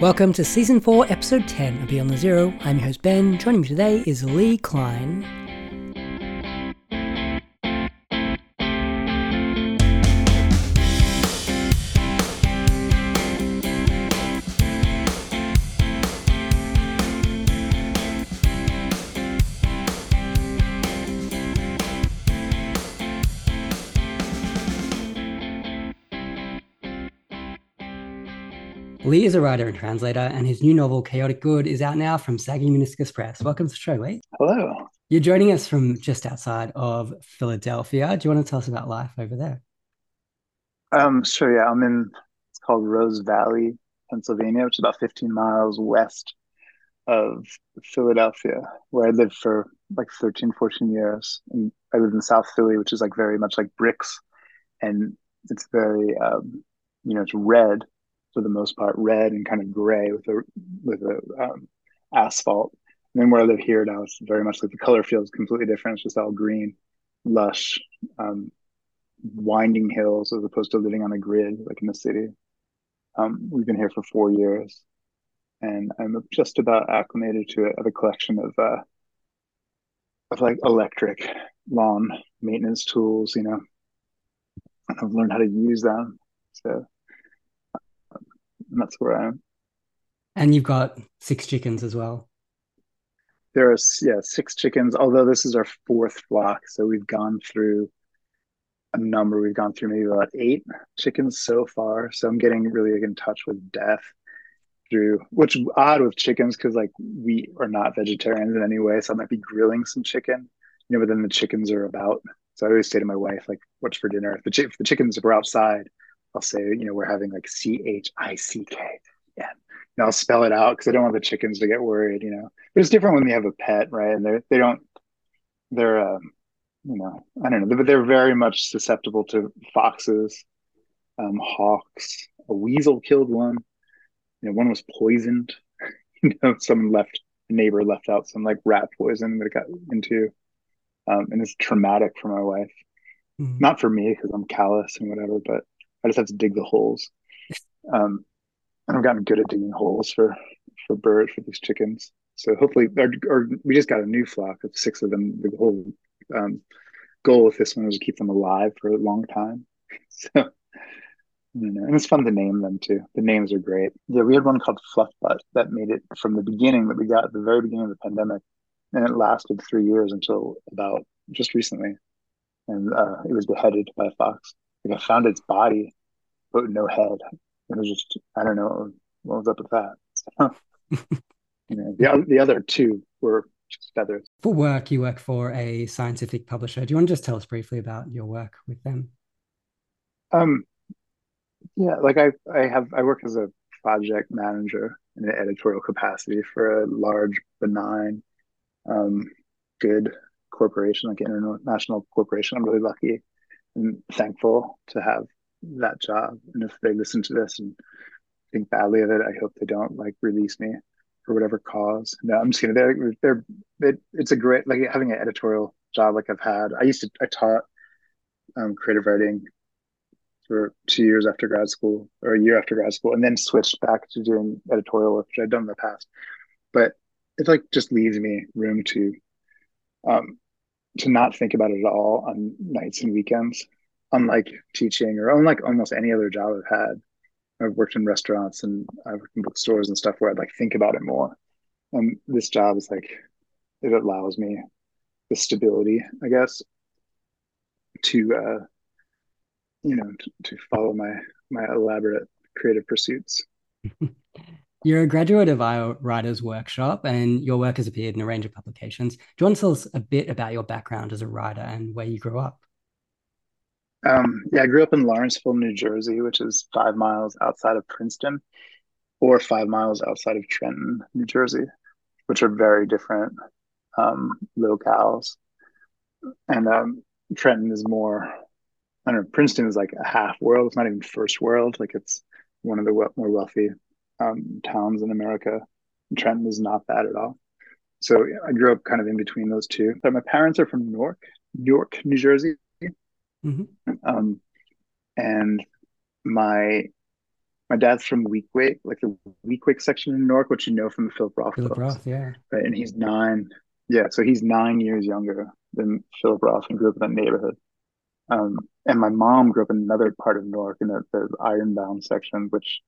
Welcome to Season 4, Episode 10 of Beyond the Zero. I'm your host Ben. Joining me today is Lee Klein. Lee is a writer and translator, and his new novel, Chaotic Good, is out now from Sagging Meniscus Press. Welcome to the show, Lee. Hello. You're joining us from just outside of Philadelphia. Do you want to tell us about life over there? Um, sure, yeah. I'm in, it's called Rose Valley, Pennsylvania, which is about 15 miles west of Philadelphia, where I lived for like 13, 14 years. And I live in South Philly, which is like very much like bricks. And it's very, um, you know, it's red for the most part, red and kind of gray with a with a um, asphalt. And then where I live here now, it's very much like the color feels completely different. It's just all green, lush, um, winding hills as opposed to living on a grid like in the city. Um, we've been here for four years, and I'm just about acclimated to it. I have a collection of uh, of like electric lawn maintenance tools. You know, I've learned how to use them. So and that's where I am. And you've got six chickens as well. There are yeah six chickens. Although this is our fourth flock, so we've gone through a number. We've gone through maybe about eight chickens so far. So I'm getting really in touch with death through, which odd with chickens because like we are not vegetarians in any way. So I might be grilling some chicken, you know, but then the chickens are about. So I always say to my wife, like, what's for dinner? If the, ch- if the chickens were outside, I'll say, you know, we're having like C H I C K. Yeah. And I'll spell it out because I don't want the chickens to get worried, you know. But it's different when they have a pet, right? And they're, they don't, they're, um, you know, I don't know, but they're very much susceptible to foxes, um, hawks. A weasel killed one. You know, one was poisoned. you know, someone left, a neighbor left out some like rat poison that it got into. Um, and it's traumatic for my wife. Mm-hmm. Not for me because I'm callous and whatever, but I just have to dig the holes. Um, and I've gotten good at digging holes for for birds for these chickens. So hopefully, or, or we just got a new flock of six of them. The whole um, goal with this one was to keep them alive for a long time. So. you and it's fun to name them too. The names are great. Yeah, we had one called Fluffbutt that made it from the beginning that we got at the very beginning of the pandemic, and it lasted three years until about just recently, and uh, it was beheaded by a fox. I found its body, but no head. It was just I don't know what was up with that. So, you know, the the other two were just feathers. For work, you work for a scientific publisher. Do you want to just tell us briefly about your work with them? Um, yeah, like I I have I work as a project manager in an editorial capacity for a large, benign, um, good corporation like international corporation. I'm really lucky and thankful to have that job. And if they listen to this and think badly of it, I hope they don't like release me for whatever cause. No, I'm just kidding. They're, they're, it, it's a great, like having an editorial job like I've had. I used to, I taught um, creative writing for two years after grad school or a year after grad school, and then switched back to doing editorial work, which I'd done in the past. But it like just leaves me room to um, to not think about it at all on nights and weekends, unlike teaching or unlike almost any other job I've had. I've worked in restaurants and I've worked in bookstores and stuff where I'd like think about it more. And this job is like it allows me the stability, I guess, to uh, you know, to, to follow my my elaborate creative pursuits. You're a graduate of our Writers Workshop, and your work has appeared in a range of publications. Do you want to tell us a bit about your background as a writer and where you grew up? Um, yeah, I grew up in Lawrenceville, New Jersey, which is five miles outside of Princeton, or five miles outside of Trenton, New Jersey, which are very different um, locales. And um, Trenton is more, I don't know, Princeton is like a half world. It's not even first world. Like it's one of the more wealthy um, towns in America. Trenton is not that at all. So I grew up kind of in between those two. But my parents are from Newark, Newark, New Jersey. Mm-hmm. Um, and my my dad's from Weequahic, like the Weequahic section in Newark, which you know from the Philip Roth Philip books, Roth, yeah. right? And he's nine, yeah, so he's nine years younger than Philip Roth and grew up in that neighborhood. Um, and my mom grew up in another part of Newark in the, the Ironbound section, which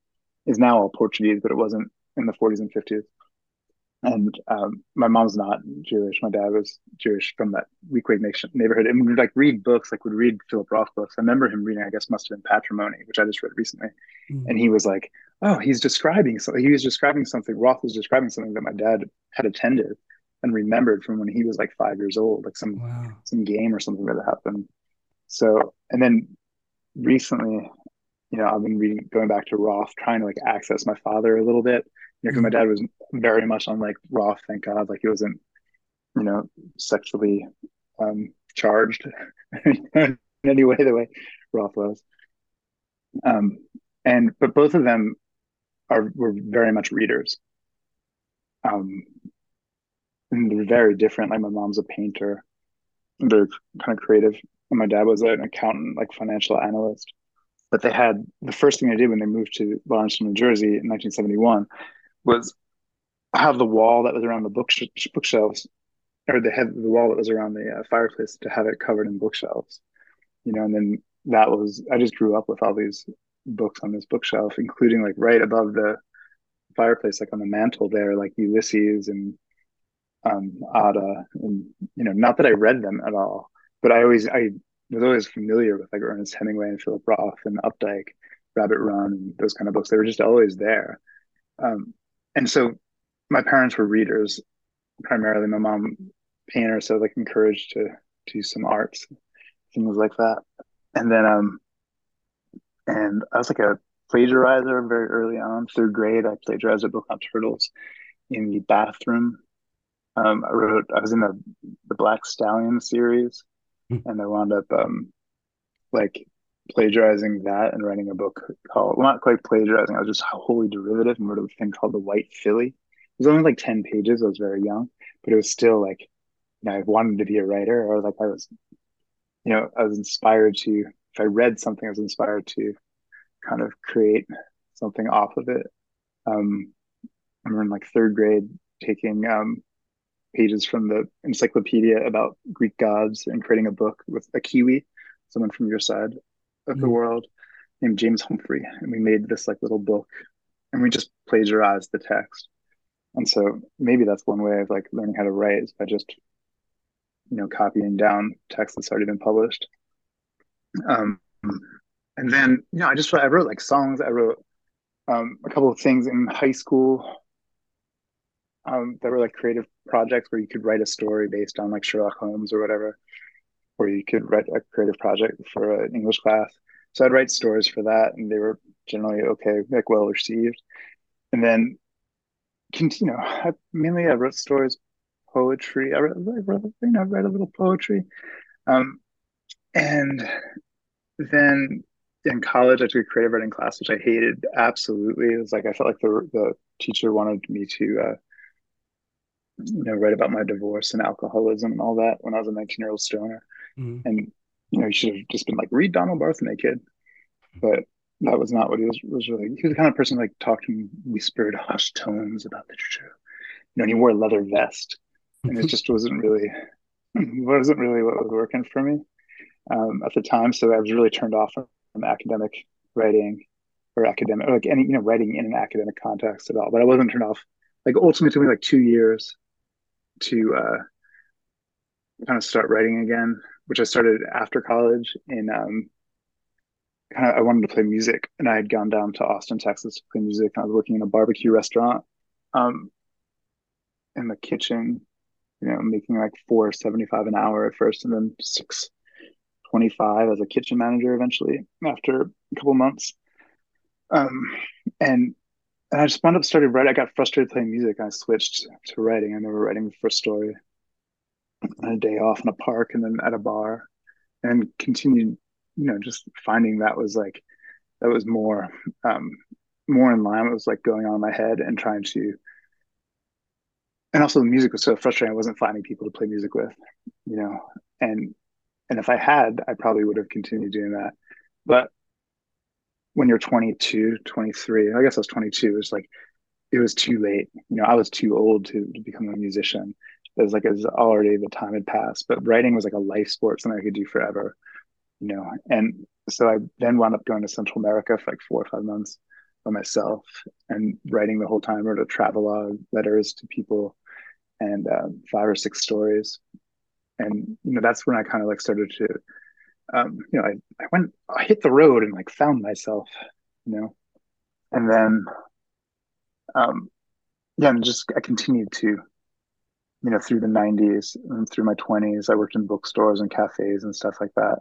is now all Portuguese, but it wasn't in the 40s and 50s. And um, my mom's not Jewish. My dad was Jewish from that nation neighborhood, and we'd like read books, like would read Philip Roth books. I remember him reading, I guess, must have been Patrimony, which I just read recently, mm. and he was like, "Oh, he's describing something. He was describing something. Roth was describing something that my dad had attended and remembered from when he was like five years old, like some wow. some game or something that happened." So, and then recently, you know, I've been reading, going back to Roth, trying to like access my father a little bit because you know, my dad was very much on like Roth, thank God, like he wasn't, you know, sexually um, charged in any way the way Roth was. Um, and but both of them are were very much readers. Um, and they're very different. Like my mom's a painter, they're kind of creative, and my dad was an accountant, like financial analyst. But they had the first thing they did when they moved to Lawrenceville, New Jersey in 1971 was have the wall that was around the book bookshelves, or the head the wall that was around the uh, fireplace to have it covered in bookshelves, you know. And then that was I just grew up with all these books on this bookshelf, including like right above the fireplace, like on the mantle there, like Ulysses and um, Ada, and you know, not that I read them at all, but I always I was always familiar with like Ernest Hemingway and Philip Roth and Updike, Rabbit Run, and those kind of books. They were just always there. Um, and so my parents were readers primarily. My mom painter, so like encouraged to do some arts, things like that. And then um and I was like a plagiarizer very early on, third grade. I plagiarized a book on turtles in the bathroom. Um, I wrote I was in the the Black Stallion series. And I wound up um like plagiarizing that and writing a book called well not quite plagiarizing i was just wholly derivative and wrote a thing called the white filly. It was only like 10 pages i was very young but it was still like you know i wanted to be a writer or like i was you know i was inspired to if i read something i was inspired to kind of create something off of it. Um i remember in like third grade taking um pages from the encyclopedia about greek gods and creating a book with a kiwi someone from your side of mm the world named James Humphrey, and we made this like little book, and we just plagiarized the text. And so maybe that's one way of like learning how to write is by just you know copying down text that's already been published. Um, and then you know I just I wrote like songs. I wrote um, a couple of things in high school um, that were like creative projects where you could write a story based on like Sherlock Holmes or whatever where you could write a creative project for an English class. So I'd write stories for that, and they were generally okay, like well received. And then. You know, I, mainly I wrote stories, poetry. I wrote, I wrote you know, I read a little poetry, um, and then in college I took a creative writing class, which I hated absolutely. It was like I felt like the the teacher wanted me to. Uh, you know, write about my divorce and alcoholism and all that when I was a 19 year old stoner. Mm-hmm. And you know, he should have just been like, read Donald Barthelme, kid. But that was not what he was was really. He was the kind of person like talked talking whispered, hushed tones about literature. You know, and he wore a leather vest, and it just wasn't really wasn't really what was working for me um, at the time. So I was really turned off from, academic writing or academic, or like any you know, writing in an academic context at all. But I wasn't turned off. Like ultimately, it took me like two years to uh, kind of start writing again which I started after college. And um, kind of, I wanted to play music, and I had gone down to Austin, Texas to play music. I was working in a barbecue restaurant, um, in the kitchen, you know, making like four seventy five an hour at first, and then six twenty five as a kitchen manager eventually after a couple months. Um, and and I just wound up started writing. I got frustrated playing music. I switched to writing. I remember writing the first story on a day off in a park and then at a bar and continued you know just finding that was like that was more um more in line It was like going on in my head and trying to and also the music was so frustrating i wasn't finding people to play music with you know and and if i had i probably would have continued doing that but when you're 22, 23, I guess I was 22, it's like it was too late. You know, I was too old to, to become a musician. It was like it was already the time had passed. But writing was like a life sport, something I could do forever. You know, and so I then wound up going to Central America for like four or five months by myself and writing the whole time. Wrote a travelogue, letters to people, and uh, five or six stories. And you know, that's when I kind of like started to, um, you know, I, I went, I hit the road and like found myself, you know, and then, um, yeah, and just I continued to, you know, through the '90s and through my 20s, I worked in bookstores and cafes and stuff like that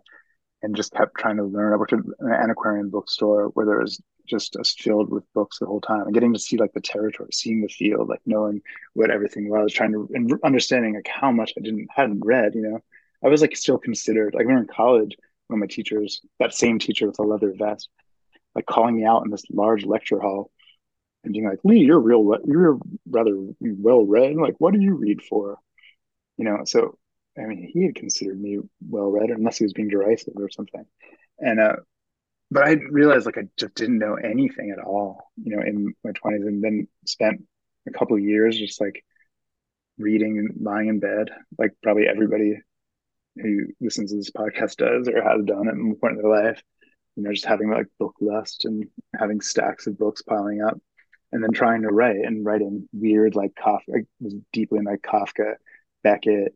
and just kept trying to learn. I worked at an antiquarian bookstore where there was just us filled with books the whole time and getting to see like the territory, seeing the field, like knowing what everything was, trying to and understanding like how much I didn't hadn't read. You know, I was like still considered like when we were in college. One of my teachers, that same teacher with a leather vest, like calling me out in this large lecture hall and being like, "Lee, you're real, you're rather well read. Like, what do you read for?" You know, so I mean, he had considered me well read, unless he was being derisive or something. And uh, but I realized like I just didn't know anything at all, you know, in my twenties, and then spent a couple years just like reading and lying in bed, like probably everybody who listens to this podcast does or has done at one point in their life. You know, just having like book lust and having stacks of books piling up, and then trying to write and writing weird like Kafka. I was deeply in like Kafka, Beckett,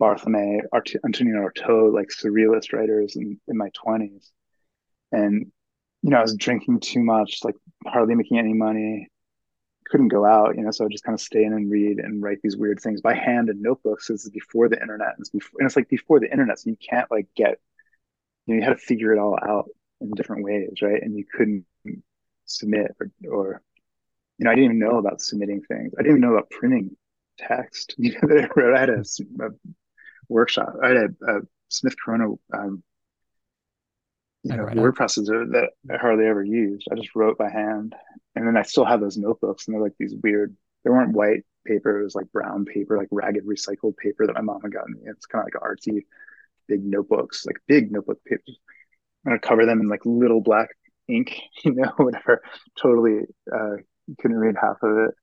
Barthelme, Art- Antonin Artaud, like surrealist writers in, in my 20s. And, you know, I was drinking too much, like hardly making any money, couldn't go out, you know, so I just kind of stay in and read and write these weird things by hand in notebooks. This is before the internet. And it's, before, and it's like before the internet, so you can't like get, you know, you had to figure it all out in different ways, right? And you couldn't submit or, or you know, I didn't even know about submitting things. I didn't even know about printing text. You know, that I had a, a workshop. I had a, a Smith Corona um, you know, word WordPress that I hardly ever used. I just wrote by hand, and then I still have those notebooks, and they're like these weird. They weren't white paper; it was like brown paper, like ragged recycled paper that my mom had gotten me. It's kind of like artsy, big notebooks, like big notebook papers. I'm gonna cover them in like little black ink, you know, whatever. Totally uh, couldn't read half of it,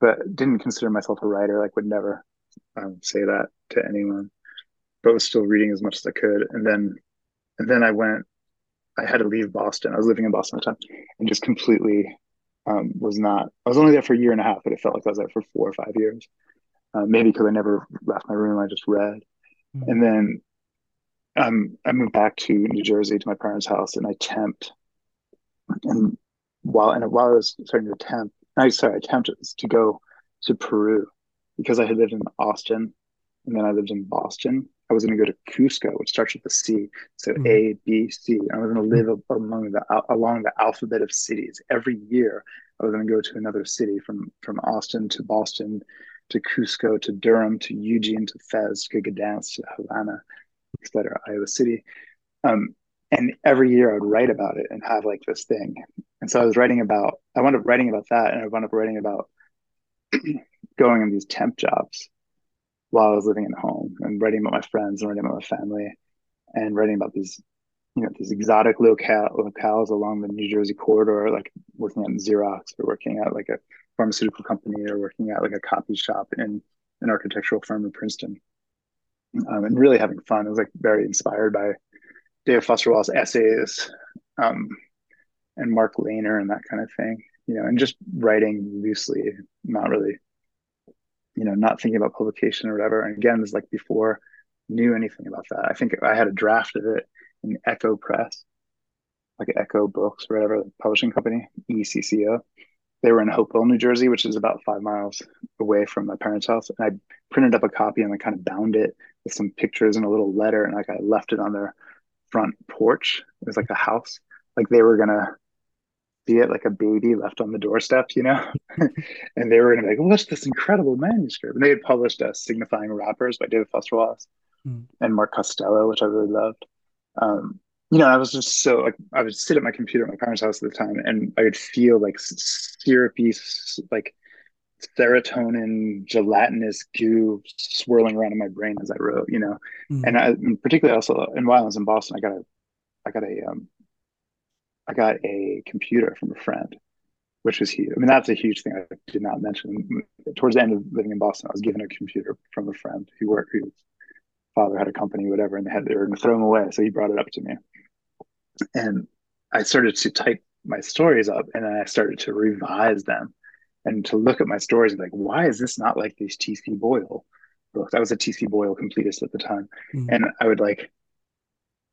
but didn't consider myself a writer. Like would never um, say that to anyone but was still reading as much as I could. And then, and then I went. I had to leave Boston. I was living in Boston at the time, and just completely um, was not. I was only there for a year and a half, but it felt like I was there for four or five years. Uh, maybe because I never left my room. I just read, mm-hmm. and then um, I moved back to New Jersey to my parents' house, and I temped. And while and while I was starting to temp, I sorry, I tempted to go to Peru because I had lived in Austin, and then I lived in Boston, I was going to go to Cusco, which starts with a C. So mm-hmm. A, B, C. I was going to live among the along the alphabet of cities. Every year, I was going to go to another city from from Austin to Boston to Cusco to Durham to Eugene to Fez to Gdansk to Havana, etc. Iowa City. Um, and every year I would write about it and have like this thing. And so I was writing about, I wound up writing about that and I wound up writing about going on these temp jobs while I was living at home and writing about my friends and writing about my family and writing about these, you know, these exotic locale locales along the New Jersey corridor, like working at Xerox or working at like a pharmaceutical company or working at like a copy shop in an architectural firm in Princeton. Um, and really having fun. I was like very inspired by David Foster Wallace essays um, and Mark Leyner and that kind of thing, you know, and just writing loosely, not really you know, not thinking about publication or whatever. And again, it's like before knew anything about that. I think I had a draft of it in Ecco Press, like Ecco Books, or whatever publishing company, ECCO. They were in Hopewell, New Jersey, which is about five miles away from my parents' house. And I printed up a copy and I kind of bound it with some pictures and a little letter, and like I left it on their front porch. It was like a house. Like they were gonna see it like a baby left on the doorstep, you know? and they were going to be like, what's this incredible manuscript? And they had published uh, Signifying Rappers by David Foster Wallace mm. and Mark Costello, which I really loved. Um, you know, I was just so like, I would sit at my computer at my parents' house at the time and I would feel like syrupy, like serotonin, gelatinous goo swirling around in my brain as I wrote, you know? Mm. And I, particularly also, and while I was in Boston, I got a, I got a, um, I got a computer from a friend, which was huge. I mean, that's a huge thing I did not mention. Towards the end of living in Boston, I was given a computer from a friend who worked, whose father had a company, whatever, and they had they were going to throw them away. So he brought it up to me, and I started to type my stories up, and then I started to revise them and to look at my stories and like, why is this not like these T.C. Boyle books? I was a T.C. Boyle completist at the time, mm-hmm. and I would like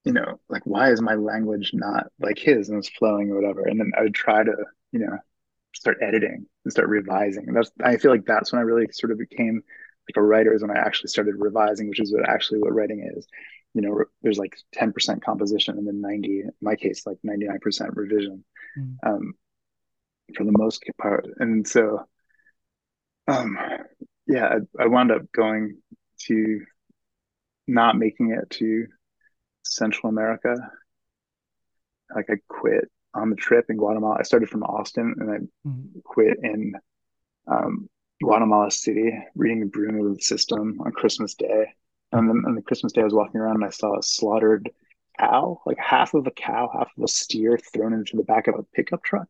you know, like why is my language not like his and it's flowing or whatever? And then I would try to, you know, start editing and start revising. And that's I feel like that's when I really sort of became like a writer is when I actually started revising, which is what actually what writing is. You know, there's like 10% composition and then 90, in my case, like 99% revision mm. um, for the most part. And so, um, yeah, I, I wound up going to not making it to Central America. Like I quit on the trip in Guatemala. I started from Austin and I mm-hmm. quit in um, Guatemala City, reading the Bruno Schulz on Christmas Day. And then on the Christmas Day, I was walking around and I saw a slaughtered cow, like half of a cow, half of a steer thrown into the back of a pickup truck.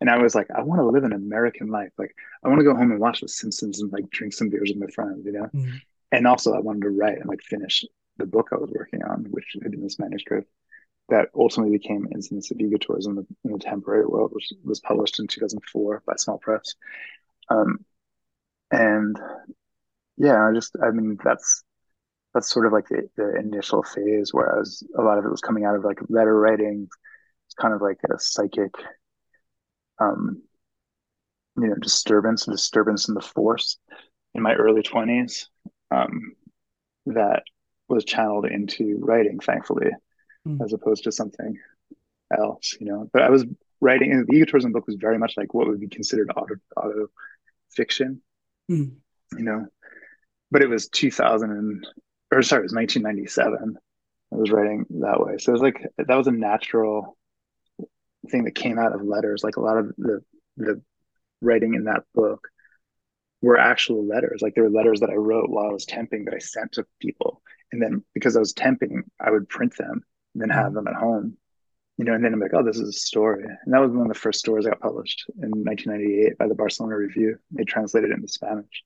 And I was like, I want to live an American life. Like, I want to go home and watch The Simpsons and like drink some beers with my friends, you know? Mm. And also, I wanted to write and like finish the book I was working on, which had been this manuscript that ultimately became Incidents of Egotourism in the, Temporary World, which was published in 2004 by Small Press. Um, and yeah, I just, I mean, that's, that's sort of like the, the initial phase whereas a lot of it was coming out of like letter writing. It's kind of like a psychic, um, you know, disturbance, disturbance in the force in my early 20s um, that was channeled into writing, thankfully, mm. as opposed to something else, you know. But I was writing and the egotourism book was very much like what would be considered auto auto fiction, mm. you know. But it was 2000 and or sorry, it was 1997. I was writing that way, so it was like that was a natural thing that came out of letters. Like a lot of the the writing in that book were actual letters. Like there were letters that I wrote while I was temping that I sent to people and then because I was temping, I would print them and then have mm. them at home. You know, and then I'm like, oh, this is a story. And that was one of the first stories I got published in 1998 by the Barcelona Review. They translated it into Spanish.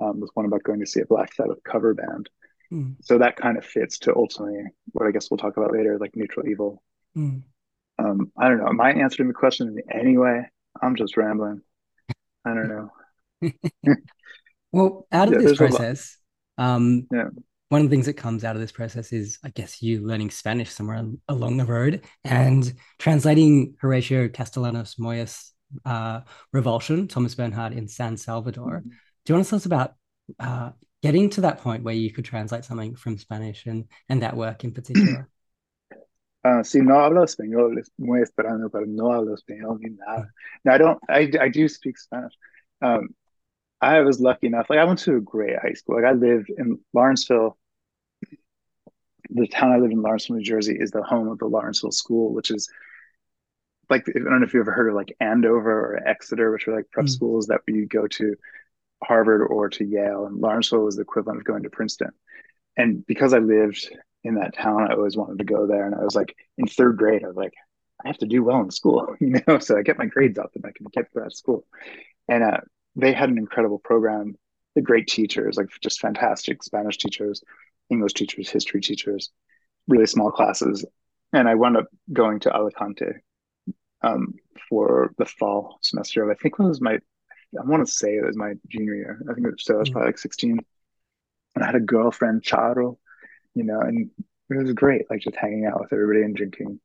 Um, was one about going to see a Black Sabbath cover band. Mm. So that kind of fits to ultimately what I guess we'll talk about later, like neutral evil. Mm. Um, I don't know. Am I answering the question in any way? I'm just rambling. I don't know. well, out of yeah, this process, um, yeah one of the things that comes out of this process is, I guess, you learning Spanish somewhere along the road and translating Horacio Castellanos Moya's uh, Revulsion, Thomas Bernhard in San Salvador. Mm-hmm. Do you want to tell us about uh, getting to that point where you could translate something from Spanish and, and that work in particular? Uh, si no hablo español, es muy esperando, pero no hablo español ni nada. Now, I don't, I, I do speak Spanish. Um, I was lucky enough, like I went to a great high school. Like I live in Lawrenceville, the town I live in, Lawrenceville, New Jersey, is the home of the Lawrenceville School, which is like I don't know if you've ever heard of like Andover or Exeter, which are like prep mm. schools that you go to Harvard or to Yale, and Lawrenceville was the equivalent of going to Princeton. And because I lived in that town, I always wanted to go there. And I was like in third grade, I was like, I have to do well in school, you know. So I get my grades up and I can get to that school. And uh, they had an incredible program. The great teachers, like just fantastic Spanish teachers English teachers, history teachers, really small classes. And I wound up going to Alicante um, for the fall semester of, I think it was my, I want to say it was my junior year. I think it was, so I was mm. probably like 16. And I had a girlfriend, Charo, you know, and it was great, like just hanging out with everybody and drinking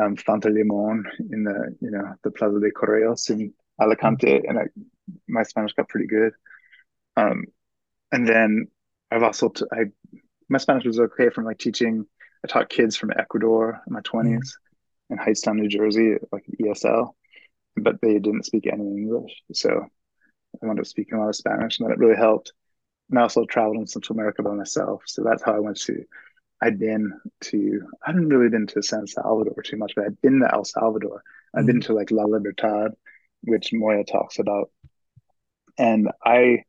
um, Fanta Limon in the, you know, the Plaza de Correos in Alicante. And I, my Spanish got pretty good. Um, and then I've also, t- I my Spanish was okay from like teaching. I taught kids from Ecuador in my 20s mm. in Hightstown, New Jersey, like ESL, but they didn't speak any English. So I wound up speaking a lot of Spanish, and that really helped. And I also traveled in Central America by myself. So that's how I went to. I'd been to, I hadn't really been to San Salvador too much, but I'd been to El Salvador. i had been mm. to like La Libertad, which Moya talks about. And I,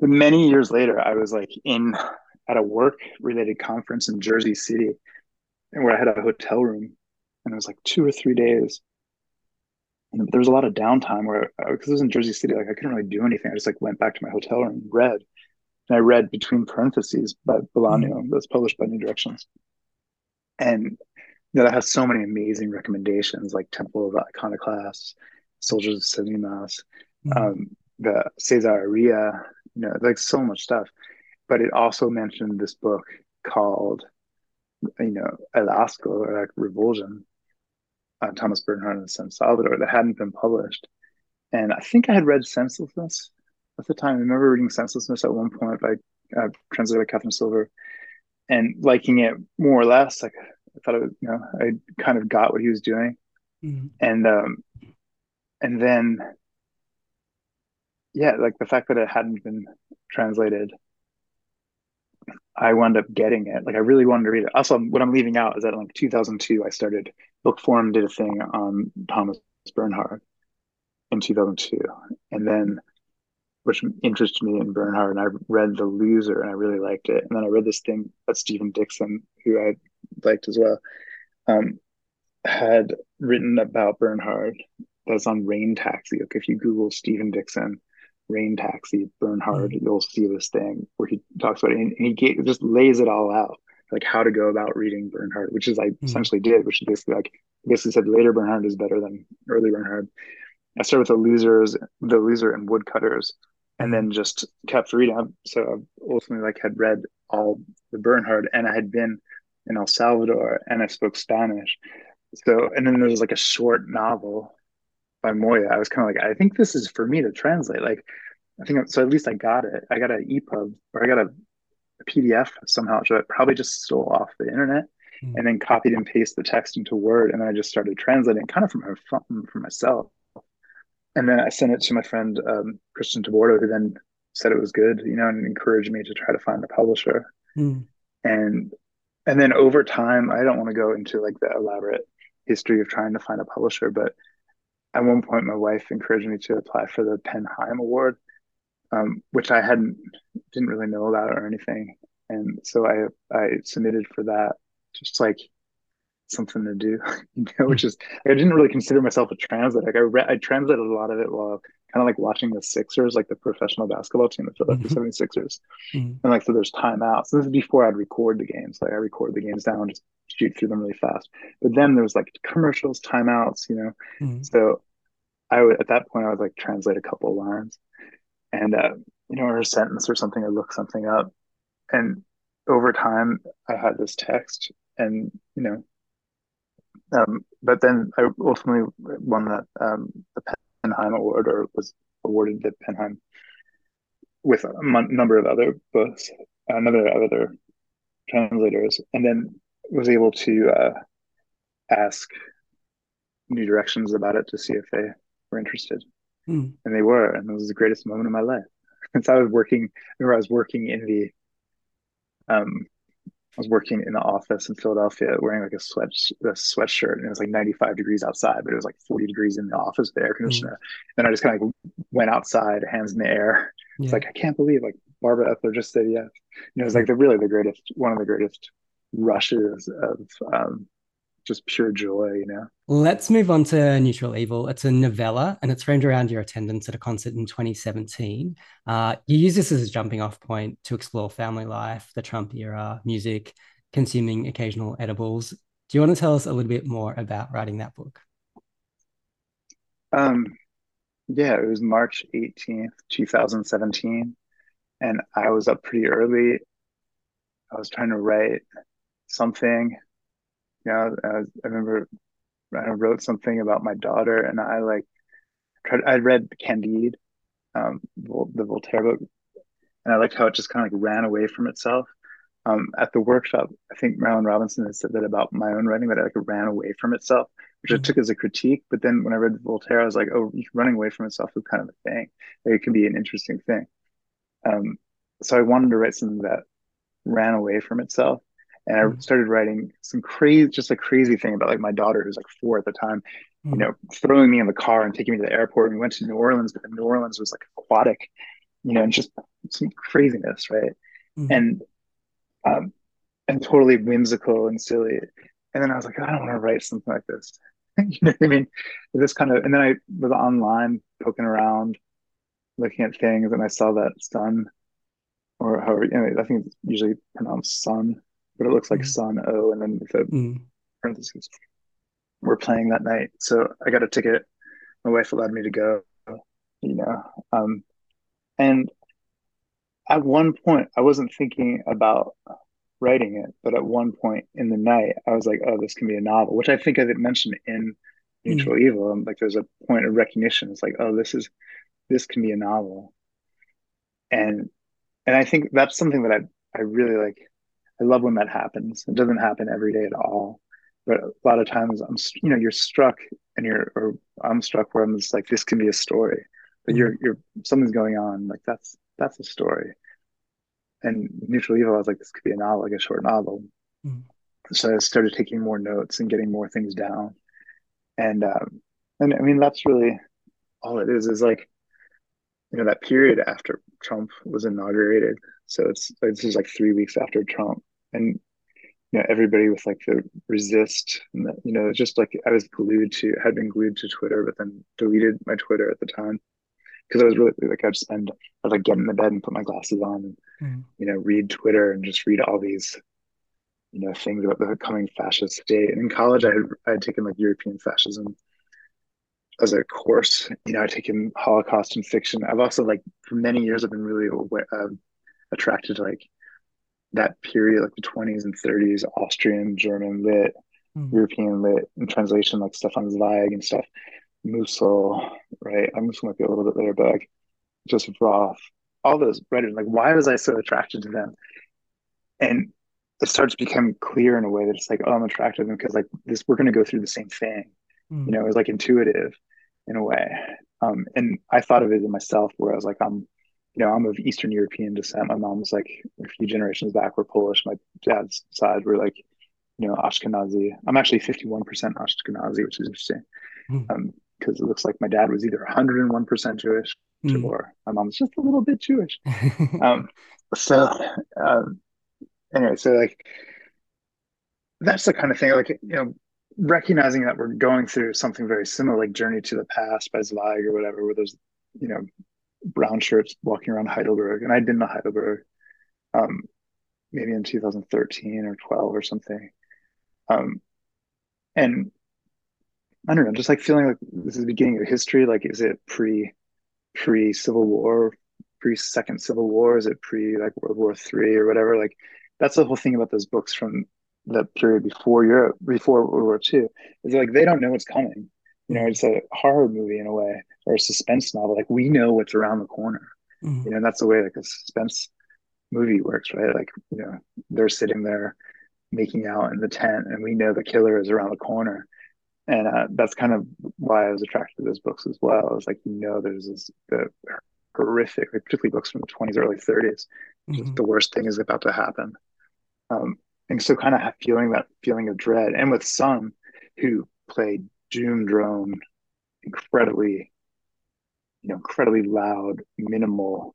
many years later, I was like in at a work related conference in Jersey City, and where I had a hotel room and it was like two or three days. And there was a lot of downtime where, because uh, it was in Jersey City, like I couldn't really do anything. I just like went back to my hotel room and read. And I read between parentheses by Bolaño, mm-hmm. that's published by New Directions. And you know, that has so many amazing recommendations, like Temple of Iconoclasts, Soldiers of Salamis, mm-hmm. um, the Caesarea, you know, like so much stuff. But it also mentioned this book called, you know, El Asco or like Revulsion, uh, Thomas Bernhard and San Salvador that hadn't been published. And I think I had read Senselessness at the time. I remember reading Senselessness at one point by uh, translated by Katherine Silver and liking it more or less. Like I thought it was, you know, I kind of got what he was doing. Mm-hmm. And um and then yeah, like the fact that it hadn't been translated, I wound up getting it. Like I really wanted to read it. Also, what I'm leaving out is that in like 2002, I started Book Forum did a thing on Thomas Bernhard in 2002, and then which interested me in Bernhard, and I read The Loser, and I really liked it. And then I read this thing that Stephen Dixon, who I liked as well, um, had written about Bernhard. That's on Rain Taxi. Like if you Google Stephen Dixon Rain Taxi, Bernhard, mm-hmm. you'll see this thing where he talks about it and he just lays it all out, like how to go about reading Bernhard, which is I mm-hmm. essentially did, which is basically like basically said later Bernhard is better than early Bernhard. I started with the losers, the loser and woodcutters, and then just kept reading. So I ultimately like had read all the Bernhard, and I had been in El Salvador, and I spoke Spanish. So and then there was like a short novel by Moya, I was kind of like, I think this is for me to translate. Like, I think so. At least I got it. I got an EPUB or I got a, a PDF somehow. So I probably just stole off the internet mm. and then copied and pasted the text into Word, and then I just started translating, kind of from her phone for myself. And then I sent it to my friend um, Christian TeBordo, who then said it was good, you know, and encouraged me to try to find a publisher. Mm. And and then over time, I don't want to go into like the elaborate history of trying to find a publisher, but at one point my wife encouraged me to apply for the PEN/Heim Award, um, which I hadn't didn't really know about or anything, and so I I submitted for that, just like something to do, you know, which is I didn't really consider myself a translator. Like I read, I translated a lot of it while kind of like watching the Sixers, like the professional basketball team, the Philadelphia mm-hmm. 76ers. Mm-hmm. And like, so there's timeouts. So this is before I'd record the games. Like I record the games down, just shoot through them really fast. But then there was like commercials, timeouts, you know? Mm-hmm. So I would, at that point, I would like translate a couple lines and, uh, you know, or a sentence or something, or look something up. And over time, I had this text and, you know, um, but then I ultimately won that um, the PEN/Heim Award or was awarded the PEN/Heim with a m- number of other books, another other translators, and then was able to uh, ask New Directions about it to see if they were interested, mm. and they were, and it was the greatest moment of my life. Since I was working, I remember I was working in the um, I was working in the office in Philadelphia wearing like a sweat a sweatshirt and it was like 95 degrees outside, but it was like 40 degrees in the office with the air conditioner. Mm. And I just kind of like went outside, hands in the air. Yeah. It's like I can't believe like Barbara Epler just said yes. You know, it's like the really the greatest one of the greatest rushes of um, just pure joy, you know. Let's move on to Neutral Evil. It's a novella and it's framed around your attendance at a concert in 2017. Uh, you use this as a jumping off point to explore family life, the Trump era, music, consuming occasional edibles. Do you want to tell us a little bit more about writing that book? Um, yeah, it was March 18th, 2017. And I was up pretty early. I was trying to write something yeah, I, I remember I wrote something about my daughter, and I like tried. I read Candide, um, the Voltaire book, and I liked how it just kind of like ran away from itself. Um, at the workshop, I think Marilynne Robinson has said that about my own writing, that I like ran away from itself, which mm-hmm. I took as a critique. But then when I read Voltaire, I was like, oh, running away from itself is kind of a thing. Like, it can be an interesting thing. Um, so I wanted to write something that ran away from itself and I hmm. started writing some crazy, just a crazy thing about like my daughter, who's like four at the time, you know, throwing me in the car and taking me to the airport. And we went to New Orleans, but New Orleans was like aquatic, you know, and just some craziness, right? Mm. And um, and totally whimsical and silly. and then I was like, I don't want to write something like this. you know what I mean? This kind of, and then I was online poking around, looking at things, and I saw that sun, or however, you know, I think it's usually pronounced sun, but it looks like mm. sun O, and then with the mm. parentheses. We're playing that night, so I got a ticket. My wife allowed me to go. You know, um, and at one point, I wasn't thinking about writing it, but at one point in the night, I was like, "Oh, this can be a novel," which I think I mentioned in Neutral mm. Evil. And like, there's a point of recognition. It's like, "Oh, this is this can be a novel," and and I think that's something that I I really like. I love when that happens. It doesn't happen every day at all, but a lot of times I'm you know you're struck and you're or I'm struck where I'm just like, "This can be a story," but you're you're something's going on. Like that's that's a story and Neutral Evil, I was like, this could be a novel, like a short novel. Mm. So I started taking more notes and getting more things down. And um, and I mean that's really all it is, is like, you know, that period after Trump was inaugurated. So it's this is like three weeks after Trump. And you know, everybody with like the resist and the, you know, just like I was glued to had been glued to Twitter, but then deleted my Twitter at the time because I was really like I'd spend I'd like get in the bed and put my glasses on and mm. you know read Twitter and just read all these you know things about the coming fascist state. And in college, I had I had taken like European fascism as a course. You know, I'd taken Holocaust and fiction. I've also like for many years I've been really aware, uh, attracted to like that period, like the 20s and 30s, Austrian, German lit, mm. European lit, and translation like Stefan Zweig and stuff. Musil, right? I'm just might be a little bit later, but like Joseph Roth, all those writers, like why was I so attracted to them? And it starts to become clear in a way that it's like, oh, I'm attracted to them because like this, we're going to go through the same thing. Mm. You know, it was like intuitive in a way. Um, and I thought of it in myself where I was like, I'm, you know, I'm of Eastern European descent. My mom was like a few generations back, we're Polish. My dad's side, we're like, you know, Ashkenazi. I'm actually 51% Ashkenazi, which is interesting. Mm. Um, because it looks like my dad was either 101% Jewish mm. or my mom's just a little bit Jewish. um, so, um, anyway, so like that's the kind of thing, like, you know, recognizing that we're going through something very similar, like Journey to the Past by Zweig or whatever, where there's, you know, brown shirts walking around Heidelberg. And I'd been to Heidelberg um, maybe in 2013 or 12 or something. Um, and I don't know, just like feeling like this is the beginning of history. Like, is it pre pre Civil War, pre Second Civil War? Is it pre like World War Three or whatever? Like, that's the whole thing about those books from the period before Europe, before World War Two. Is like they don't know what's coming. You know, it's a horror movie in a way or a suspense novel. Like we know what's around the corner. Mm-hmm. You know, that's the way like a suspense movie works, right? Like, you know, they're sitting there making out in the tent and we know the killer is around the corner and uh, that's kind of why I was attracted to those books as well. I was like, you know, there's this the horrific, like particularly books from the 20s, early 30s. Mm-hmm. The worst thing is about to happen, um, and so kind of feeling that feeling of dread. And with some who played Doom Drone incredibly, you know, incredibly loud, minimal,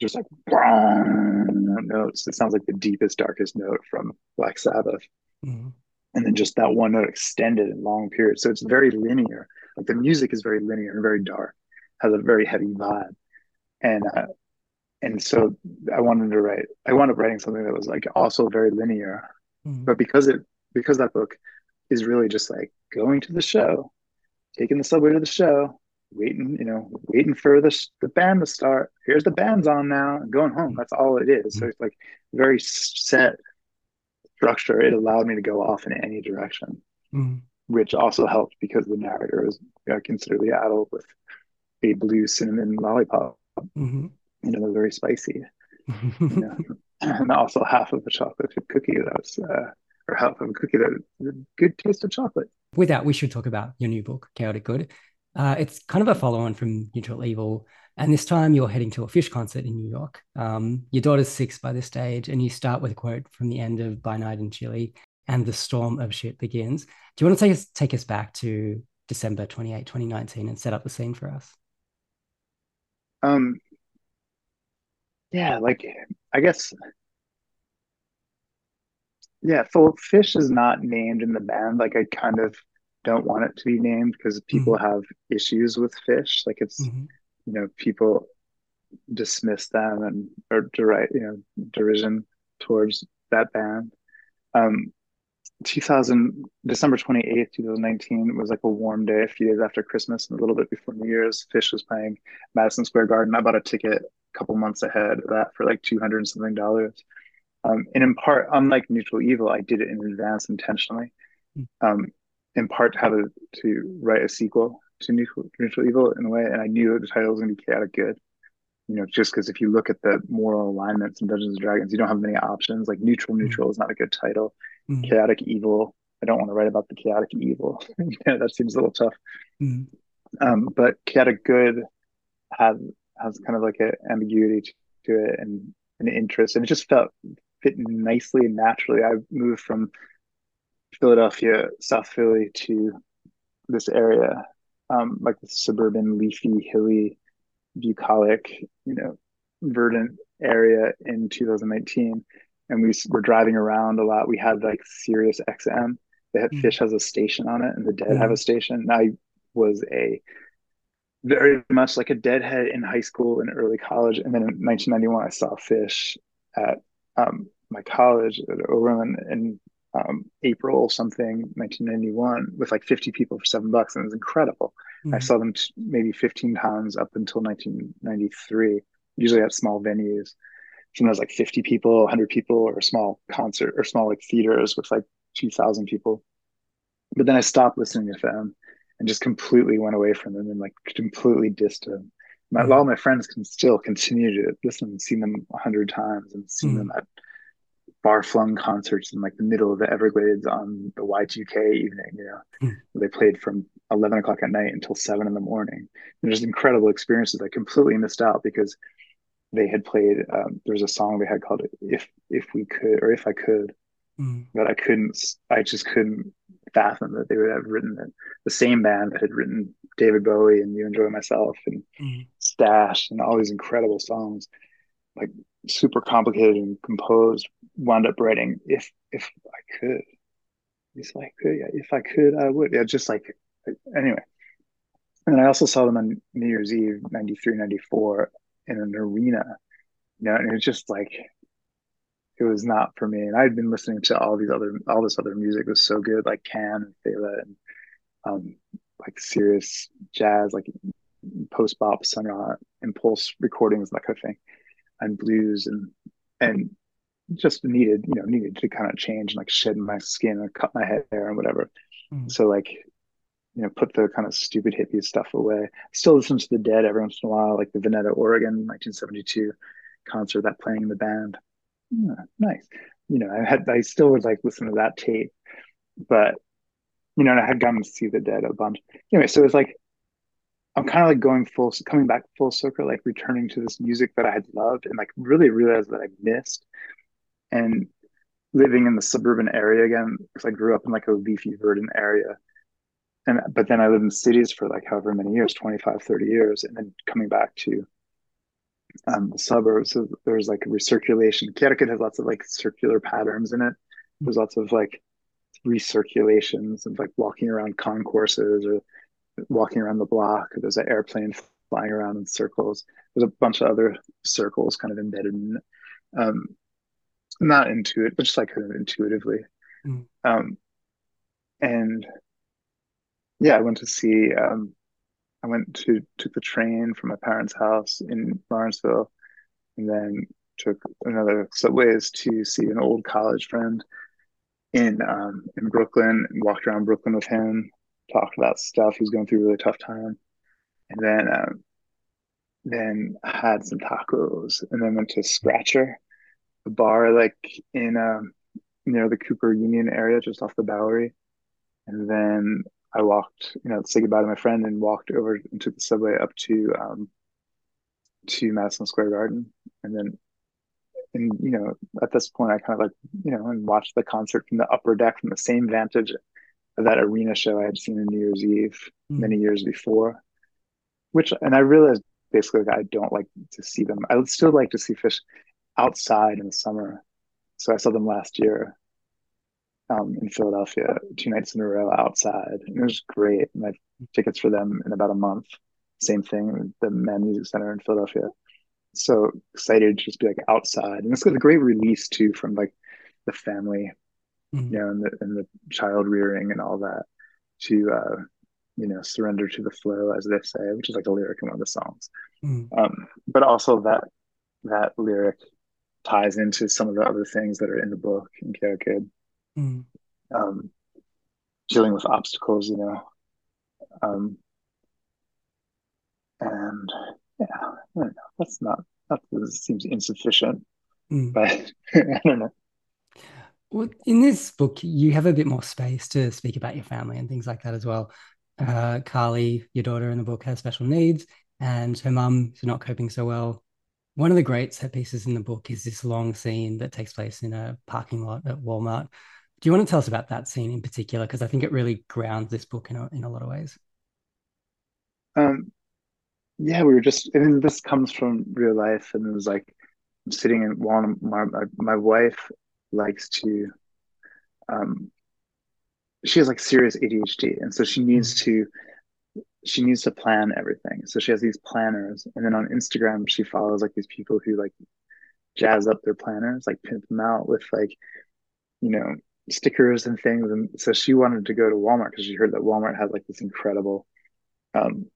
just like notes. It sounds like the deepest, darkest note from Black Sabbath. Mm-hmm and then just that one note extended in long periods. So it's very linear. Like the music is very linear and very dark, has a very heavy vibe, and uh, and so I wanted to write. I wound up writing something that was like also very linear, mm-hmm. but because it because that book is really just like going to the show, taking the subway to the show, waiting, you know, waiting for the the band to start. Here's the band's on now, and going home. That's all it is. So it's like very set structure, it allowed me to go off in any direction, mm-hmm. which also helped because the narrator is uh, considerably addled with a blue cinnamon lollipop. Mm-hmm. You know, they're very spicy. you know? and also half of a chocolate chip cookie that was, uh, or half of a cookie that was good taste of chocolate. With that, we should talk about your new book, Chaotic Good. Uh, it's kind of a follow on from Neutral Evil. And this time you're heading to a Phish concert in New York. Um, your daughter's six by this stage, and you start with a quote from the end of By Night in Chile, and the storm of shit begins. Do you want to take us, take us back to December 28, 2019 and set up the scene for us? Um, yeah, like, I guess Yeah, so Phish is not named in the band. Like I kind of don't want it to be named because people mm-hmm. have issues with Phish. Like it's mm-hmm. you know, people dismiss them and or deride you know, derision towards that band. Um 2000 December 28th, 2019 was like a warm day, a few days after Christmas and a little bit before New Year's. Phish was playing Madison Square Garden. I bought a ticket a couple months ahead of that for like 200 and something dollars. Um, and in part, unlike Neutral Evil, I did it in advance intentionally. Hmm. Um, in part to have a, to write a sequel to Neutral, Neutral Evil in a way, and I knew the title was going to be chaotic good. You know, just because if you look at the moral alignments in Dungeons and Dragons, you don't have many options. Like neutral, hmm. neutral is not a good title. Mm. Chaotic evil. I don't want to write about the chaotic evil. yeah, that seems a little tough. Mm. Um, but chaotic good has has kind of like an ambiguity to it and an interest, and it just felt fit nicely and naturally. I moved from Philadelphia, South Philly to this area, um, like the suburban, leafy, hilly, bucolic, you know, verdant area in 2019. And we were driving around a lot. We had like Sirius XM. They had mm. Phish has a station on it, and the Dead mm. have a station. And I was a very much like a deadhead in high school and early college. And then in 1991, I saw Phish at um, my college at Oberlin in um, April something 1991 with like 50 people for seven bucks, and it was incredible. Mm-hmm. I saw them t- maybe 15 times up until 1993, usually at small venues. Sometimes like 50 people, 100 people, or a small concert or small like theaters with like 2,000 people. But then I stopped listening to them and just completely went away from them and like completely distant. My, mm-hmm. All my friends can still continue to listen and see them a hundred times and see mm-hmm. them at far flung concerts in like the middle of the Everglades on the Y2K evening, you know, mm. they played from 11 o'clock at night until seven in the morning. And just incredible experiences I completely missed out because they had played, um, there was a song they had called If, If We Could, or If I Could, mm. but I couldn't, I just couldn't fathom that they would have written it. The same band that had written David Bowie and You Enjoy Myself and mm. Stash and all these incredible songs, like super complicated and composed, wound up writing if if I could. I could, yeah, if I could, I would. Yeah, just like anyway. And I also saw them on New Year's Eve, 93, 94 in an arena. You know, and it was just like it was not for me. And I'd been listening to all these other all this other music was so good, like Can and Fela and um like serious jazz, like post bop sung on impulse recordings, that kind of thing, and blues and and just needed, you know, needed to kind of change and like shed my skin and cut my hair and whatever. Mm. So like, you know, put the kind of stupid hippie stuff away. Still listen to the Dead every once in a while, like the Veneta, Oregon, 1972 concert that playing in the band. Yeah, nice. You know, I had I still would like listen to that tape, but you know, and I had gone to see the Dead a bunch. Anyway, so it's like I'm kind of like going full, coming back full circle, like returning to this music that I had loved and like really realized that I missed. And living in the suburban area again because I grew up in like a leafy verdant area. And but then I lived in cities for like however many years 25 30 years and then coming back to um, the suburbs so there's like a recirculation. Connecticut has lots of like circular patterns in it. There's lots of like recirculations of like walking around concourses or walking around the block there's an airplane flying around in circles there's a bunch of other circles kind of embedded in it um, not intuitive, but just like kind of intuitively. Mm. Um, and yeah, I went to see. Um, I went to took the train from my parents' house in Lawrenceville, and then took another subways to see an old college friend in um, in Brooklyn and walked around Brooklyn with him, talked about stuff. He was going through a really tough time, and then um, then had some tacos, and then went to Scratcher, a bar like in um, near the Cooper Union area, just off the Bowery. And then I walked, you know, to say goodbye to my friend and walked over and took the subway up to um, to Madison Square Garden. And then and you know, at this point I kind of like, you know, and watched the concert from the upper deck from the same vantage of that arena show I had seen on New Year's Eve mm. many years before. Which and I realized basically I don't like to see them. I would still like to see Phish outside in the summer. So I saw them last year. um, in Philadelphia two nights in a row outside. And it was great. And I have tickets for them in about a month. Same thing, the Mann Music Center in Philadelphia. So excited to just be like outside. And it's got a great release too from like the family, mm-hmm. you know, and the, and the child rearing and all that to, uh, you know, surrender to the flow, as they say, which is like a lyric in one of the songs. Mm-hmm. Um, but also that that lyric ties into some of the other things that are in the book in Care Kid. Mm. Um, dealing with obstacles, you know. Um, and yeah, I don't know. That's not that seems insufficient, mm. but I don't know. Well, in this book, you have a bit more space to speak about your family and things like that as well. Uh, Carly, your daughter in the book, has special needs, and her mum is not coping so well one of the great set pieces in the book is this long scene that takes place in a parking lot at Walmart. Do you want to tell us about that scene in particular? Because I think it really grounds this book in a, in a lot of ways. Um, yeah, we were just, I mean, this comes from real life, and it was like sitting in one. My, my my wife likes to, um, she has like serious ADHD, and so she needs mm. to she needs to plan everything. So she has these planners, and then on Instagram she follows like these people who like jazz up their planners, like pimp them out with like you know stickers and things. And so she wanted to go to Walmart because she heard that Walmart had like this incredible um,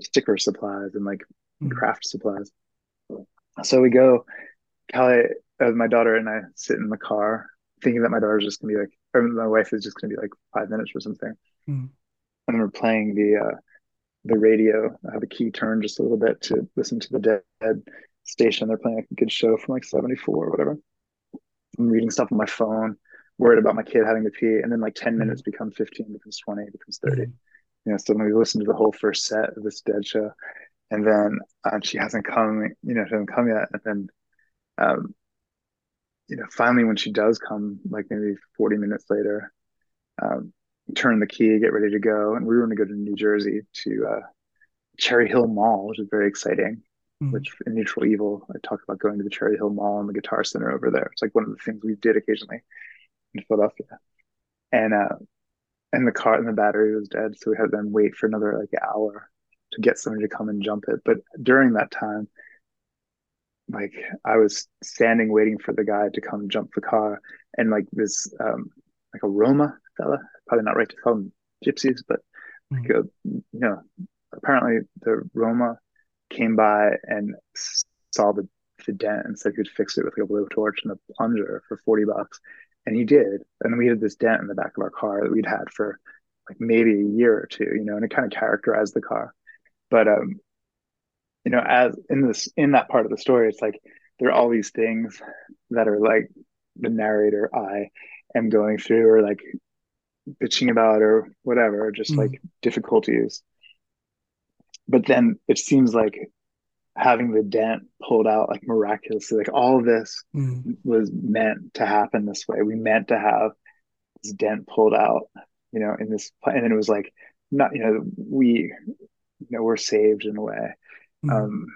sticker supplies and like mm-hmm. craft supplies. So we go. Callie, uh, my daughter and I sit in the car, thinking that my daughter's just gonna be like, or my wife is just gonna be like five minutes or something. Mm-hmm. And we're playing the uh, the radio. I have a key turned just a little bit to listen to the dead station. They're playing like a good show from like 74 or whatever. I'm reading stuff on my phone, worried about my kid having to pee. And then like 10 minutes mm-hmm. becomes 15, becomes 20, becomes 30. Mm-hmm. You know, so then we listen to the whole first set of this dead show. And then um, she hasn't come, you know, she hasn't come yet. And then, um, you know, finally when she does come, like maybe 40 minutes later, um, turn the key, get ready to go. And we were going to go to New Jersey to uh, Cherry Hill Mall, which is very exciting. Mm-hmm. Which in Neutral Evil, I talk about going to the Cherry Hill Mall and the Guitar Center over there. It's like one of the things we did occasionally in Philadelphia. And uh, and the car and the battery was dead, so we had them wait for another like hour to get somebody to come and jump it. But during that time, like I was standing waiting for the guy to come jump the car, and like this um, like a Roma fella, probably not right to call them gypsies, but like a, you know, apparently the Roma came by and saw the, the dent and said he could fix it with like a blowtorch and a plunger for 40 bucks. And he did. And we had this dent in the back of our car that we'd had for like maybe a year or two, you know, and it kind of characterized the car. But um, you know, as in this in that part of the story, it's like there are all these things that are like the narrator I am going through or like bitching about or whatever, just mm. like difficulties. But then it seems like having the dent pulled out like miraculously, like all of this mm. was meant to happen this way. We meant to have this dent pulled out, you know, in this, and then it was like, not, you know, we, you know, we're saved in a way. Mm. Um,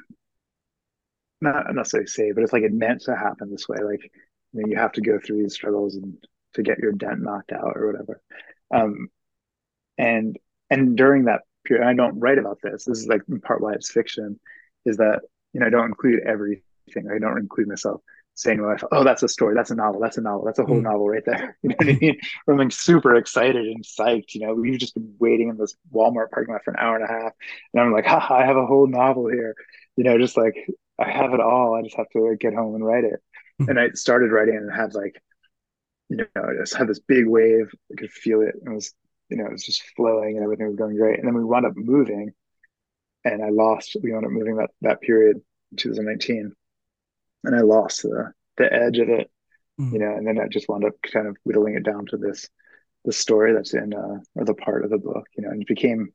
not, not necessarily say but it's like it meant to happen this way. Like, you know, you have to go through these struggles and to get your dent knocked out or whatever. Um, and and during that period, I don't write about this. This is like part why it's fiction, is that you know I don't include everything. I don't include myself saying to my wife, "Oh, that's a story. That's a novel. That's a novel. That's a whole mm. novel right there." You know what I mean? I'm like super excited and psyched. You know, we've just been waiting in this Walmart parking lot for an hour and a half, and I'm like, "Ha! I have a whole novel here." You know, just like I have it all. I just have to like, get home and write it. Mm. And I started writing and had like you know, I just had this big wave. I could feel it. It was, you know, it was just flowing and everything was going great. And then we wound up moving and I lost, we wound up moving that, that period in 2019 and I lost the, the edge of it, mm. you know, and then I just wound up kind of whittling it down to this, the story that's in, uh, or the part of the book, you know, and it became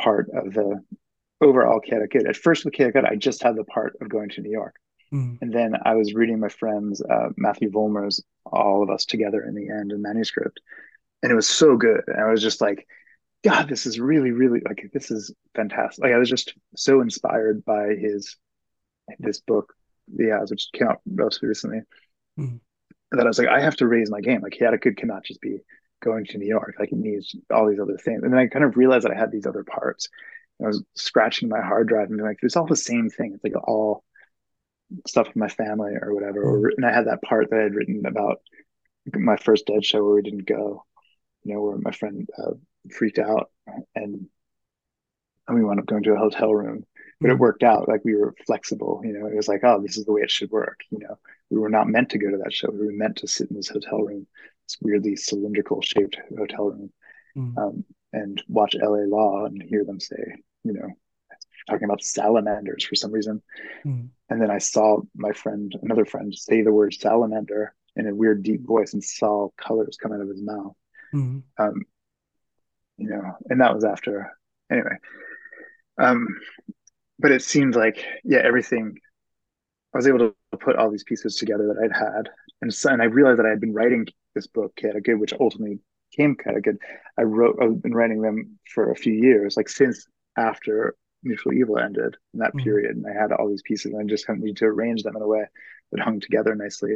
part of the overall Chaotic Kid. At first with Chaotic Kid, I just had the part of going to New York. Mm. And then I was reading my friends, uh, Matthew Vollmer's All of Us Together in the End in manuscript. And it was so good. And I was just like, God, this is really, really like, this is fantastic. Like, I was just so inspired by his, this book, The Hours, which came out relatively recently. Mm. that I was like, I have to raise my game. Like Chaotic cannot just be going to New York. Like it needs all these other things. And then I kind of realized that I had these other parts. I was scratching my hard drive and being like, it's all the same thing. It's like all stuff with my family or whatever. Or, and I had that part that I had written about my first dead show where we didn't go, you know, where my friend uh, freaked out and, and we wound up going to a hotel room, but it worked out. Like we were flexible, you know, it was like, oh, this is the way it should work. You know, we were not meant to go to that show. We were meant to sit in this hotel room, this weirdly cylindrical shaped hotel room. Mm. Um, and watch LA Law and hear them say, you know, talking about salamanders for some reason. Mm. And then I saw my friend, another friend, say the word salamander in a weird deep voice and saw colors come out of his mouth. Mm. Um, you know, and that was after anyway. Um, but it seemed like, yeah, everything I was able to put all these pieces together that I'd had. And so, and I realized that I had been writing this book, Chaotic Good, which ultimately came Chaotic Good. I wrote, I've been writing them for a few years, like since after Neutral Evil ended in that mm-hmm. period. And I had all these pieces and I just kind of needed to arrange them in a way that hung together nicely.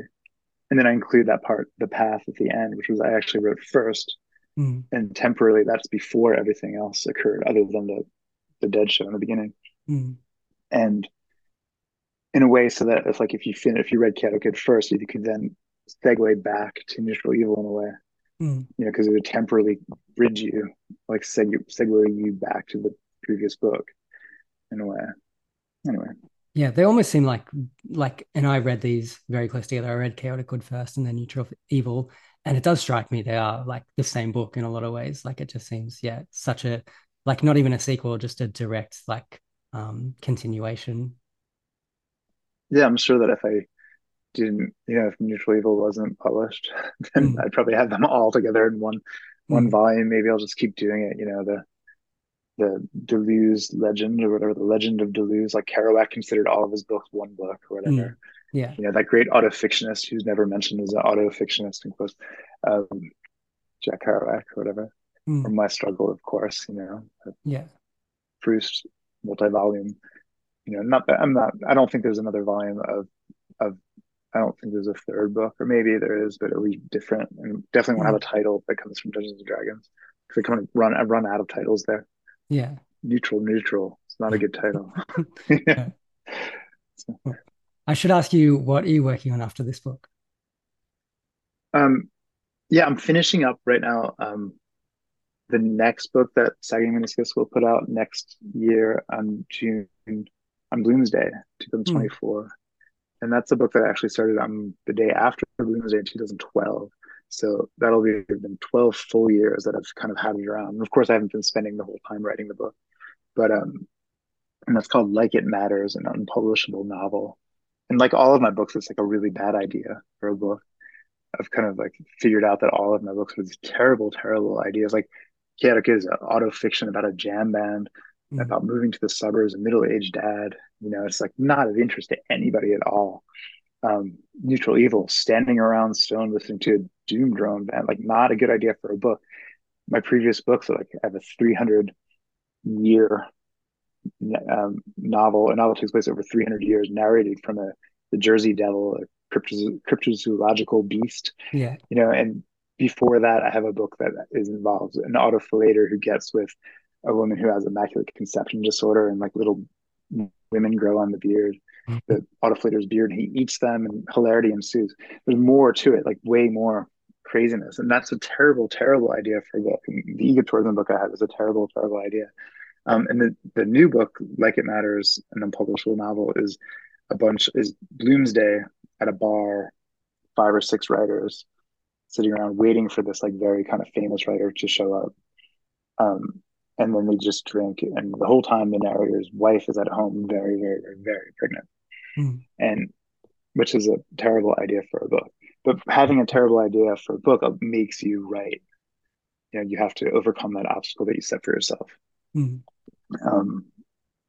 And then I include that part, the path at the end, which was I actually wrote first. Mm-hmm. And temporarily that's before everything else occurred, other than the the dead show in the beginning. Mm-hmm. And in a way so that it's like if you fin if you read Chaotic Good first, you could then segue back to Neutral Evil in a way. Mm. You know, because it would temporarily bridge you, like seg- segue you back to the previous book in a way. Anyway. Yeah, they almost seem like like and I read these very close together. I read Chaotic Good first and then Neutral Evil. And it does strike me they are like the same book in a lot of ways. Like it just seems, yeah, such a like not even a sequel, just a direct like um continuation. Yeah, I'm sure that if I didn't, you know, if Neutral Evil wasn't published, then mm. I'd probably have them all together in one one mm. volume. Maybe I'll just keep doing it. You know, the the Duluoz legend or whatever, the legend of Duluoz, like Kerouac considered all of his books one book or whatever. Mm, yeah. You know, that great autofictionist who's never mentioned as an autofictionist in quotes, um, Jack Kerouac or whatever. Mm. Or My Struggle, of course, you know. Yeah. Proust multi-volume. You know, not that I'm not I don't think there's another volume of of I don't think there's a third book, or maybe there is, but it'll be different and definitely won't have a title that comes from Dungeons and Dragons. Because I kind of run I run out of titles there. Yeah. Neutral, neutral. It's not a good title. yeah. I should ask you, what are you working on after this book? Um, yeah, I'm finishing up right now. Um, the next book that Sagging Meniscus will put out next year on June on Bloomsday, 2024. Mm. And that's a book that I actually started on the day after Bloomsday in 2012. So that'll be been 12 full years that I've kind of had it around. And of course, I haven't been spending the whole time writing the book, but um, and that's called Like It Matters, an unpublishable novel. And like all of my books, it's like a really bad idea for a book. I've kind of like figured out that all of my books were these terrible, terrible ideas. Like Chaotic is an auto fiction about a jam band, mm-hmm. about moving to the suburbs, a middle aged dad. You know, it's like not of interest to anybody at all um, Neutral Evil, standing around Stone listening to a Doom drone band, like not a good idea for a book. My previous books, are like I have a 300 year um, novel, a novel takes place over 300 years, narrated from a the Jersey Devil, a cryptozoological beast. Yeah, you know, and before that, I have a book that is involved an autofellator who gets with a woman who has immaculate conception disorder and like little women grow on the beard the autofellator's beard and he eats them and hilarity ensues. There's more to it, like way more craziness. And that's a terrible, terrible idea for a book. And the egotourism book I had was a terrible, terrible idea. Um, and the, the new book, Like It Matters, an unpublishable novel, is a bunch is Bloomsday at a bar, five or six writers sitting around waiting for this like very kind of famous writer to show up. Um, and then they just drink, and the whole time the narrator's wife is at home, very, very, very, very pregnant mm. and which is a terrible idea for a book. But having a terrible idea for a book makes you write. You know, you have to overcome that obstacle that you set for yourself. Mm. Um,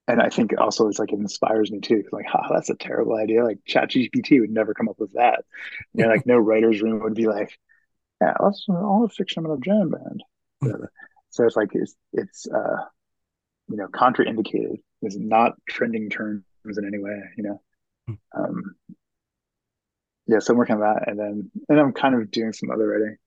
and I think also it's like it inspires me too. Like, ha, that's a terrible idea. Like Chat GPT would never come up with that. You know, like no writer's room would be like, yeah, let's all the fiction about a jam band. Mm. So it's like it's it's uh you know contraindicated. It's not trending terms in any way. You know. Um, yeah, so I'm working on that, and then and I'm kind of doing some other writing.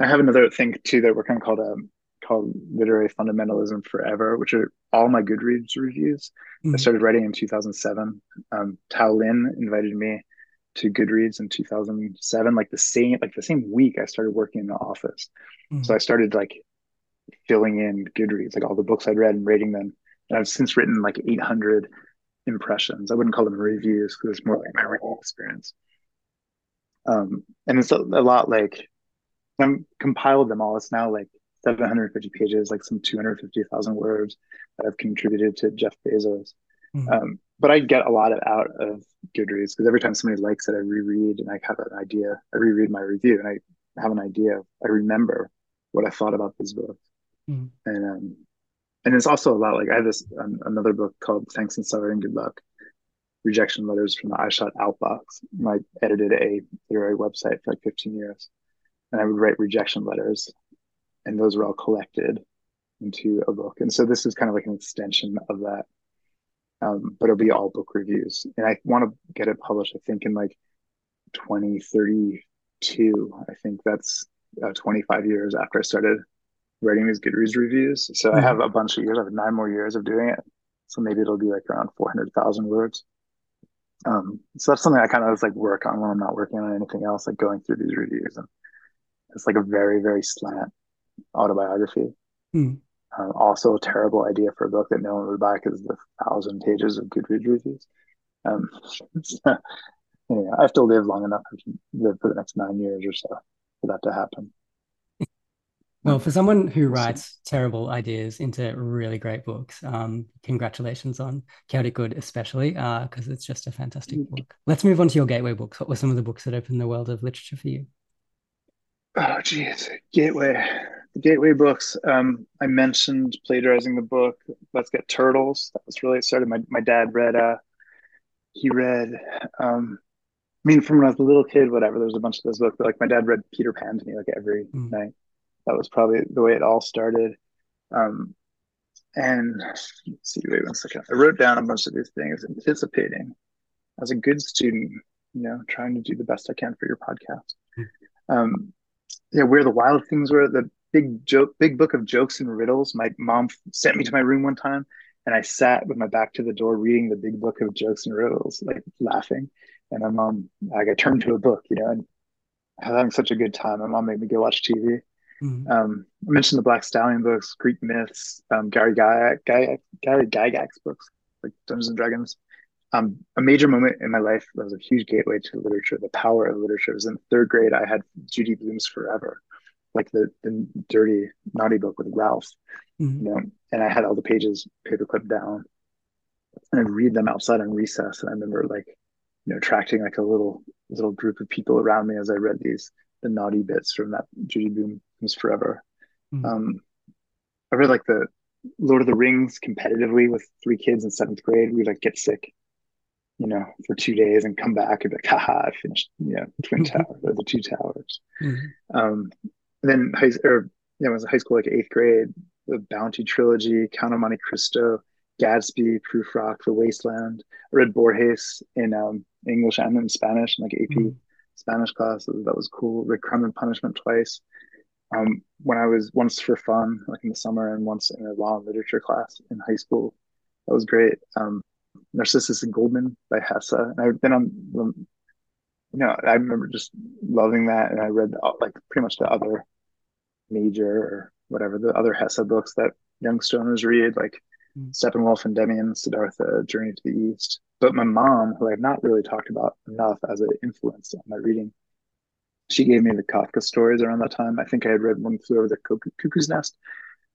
I have another thing too that we're kind of called um called Literary Fundamentalism Forever, which are all my Goodreads reviews. Mm-hmm. I started writing in 2007. Um, Tao Lin invited me to Goodreads in 2007, like the same like the same week I started working in the office. Mm-hmm. So I started like filling in Goodreads, like all the books I'd read and rating them. And I've since written like 800 impressions. I wouldn't call them reviews because it's more like my reading experience. Um, and it's a, a lot like I'm compiled them all. It's now like 750 pages, like some 250,000 words that I've contributed to Jeff Bezos. Mm-hmm. Um, but I get a lot of out of Goodreads because every time somebody likes it, I reread and I have an idea. I reread my review and I have an idea. I remember what I thought about this book. Mm-hmm. And um, and it's also a lot like I have this um, another book called Thanks and Sorry and Good Luck, rejection letters from the I Eyeshot Outbox. I edited a literary website for like 15 years, and I would write rejection letters, and those were all collected into a book. And so this is kind of like an extension of that, um, but it'll be all book reviews. And I want to get it published. I think in like 2032. I think that's uh, 25 years after I started writing these Goodreads reviews. So mm-hmm. I have a bunch of years. I have nine more years of doing it. So maybe it'll be like around 400,000 words. Um, so that's something I kind of was like work on when I'm not working on anything else, like going through these reviews. And it's like a very, very slant autobiography. Mm. Um, also a terrible idea for a book that no one would buy because the thousand pages of Goodreads reviews. Um, so, anyway, I have to live long enough to live for the next nine years or so for that to happen. Well, for someone who writes terrible ideas into really great books, um, congratulations on Chaotic Good, especially because uh, it's just a fantastic book. Let's move on to your gateway books. What were some of the books that opened the world of literature for you? Oh, geez, gateway, the gateway books. Um, I mentioned plagiarizing the book. Let's get turtles. That was really started. My my dad read. Uh, he read. Um, I mean, from when I was a little kid, whatever. There was a bunch of those books, but like my dad read Peter Pan to me like every mm. night that was probably the way it all started. Um, and let's see, wait one second. I wrote down a bunch of these things, anticipating as a good student, you know, trying to do the best I can for your podcast. Hmm. Um, yeah, where the wild things were, the big joke, big book of jokes and riddles. My mom sent me to my room one time, and I sat with my back to the door reading the big book of jokes and riddles, like laughing. And my mom, like, I turned to a book, you know, and having such a good time. My mom made me go watch TV. Mm-hmm. Um, I mentioned the Black Stallion books, Greek myths, um, Gary Gygax, Gary Gygax books, like Dungeons and Dragons. Um, a major moment in my life that was a huge gateway to literature, the power of literature, was in third grade. I had Judy Blume's Forever, like the, the dirty, naughty book with Ralph, mm-hmm. you know, and I had all the pages paperclip down and I'd read them outside on recess. And I remember like, you know, attracting like a little, little group of people around me as I read these, the naughty bits from that Judy was forever. Mm. Um, I read like the Lord of the Rings competitively with three kids in seventh grade. We'd like get sick, you know, for two days and come back and be like, haha, I finished, you know, Twin mm-hmm. Towers or the Two Towers. Mm-hmm. Um, then high, or, you know, I was in high school, like eighth grade, the Bounty trilogy, Count of Monte Cristo, Gatsby, Prufrock, The Wasteland. I read Borges in um, English and in Spanish, like AP mm-hmm. Spanish classes. That was cool. Read Crime and Punishment twice um, when I was once for fun, like in the summer, and once in a law and literature class in high school. That was great. Um, Narcissus and Goldmund by Hesse. And I've been on, you know, I remember just loving that. And I read like pretty much the other major or whatever, the other Hesse books that young stoners read, like mm. Steppenwolf and Demian, Siddhartha, Journey to the East. But my mom, who I've not really talked about enough as an influence on my reading, she gave me the Kafka stories around that time. I think I had read One Flew Over the Cuckoo's Nest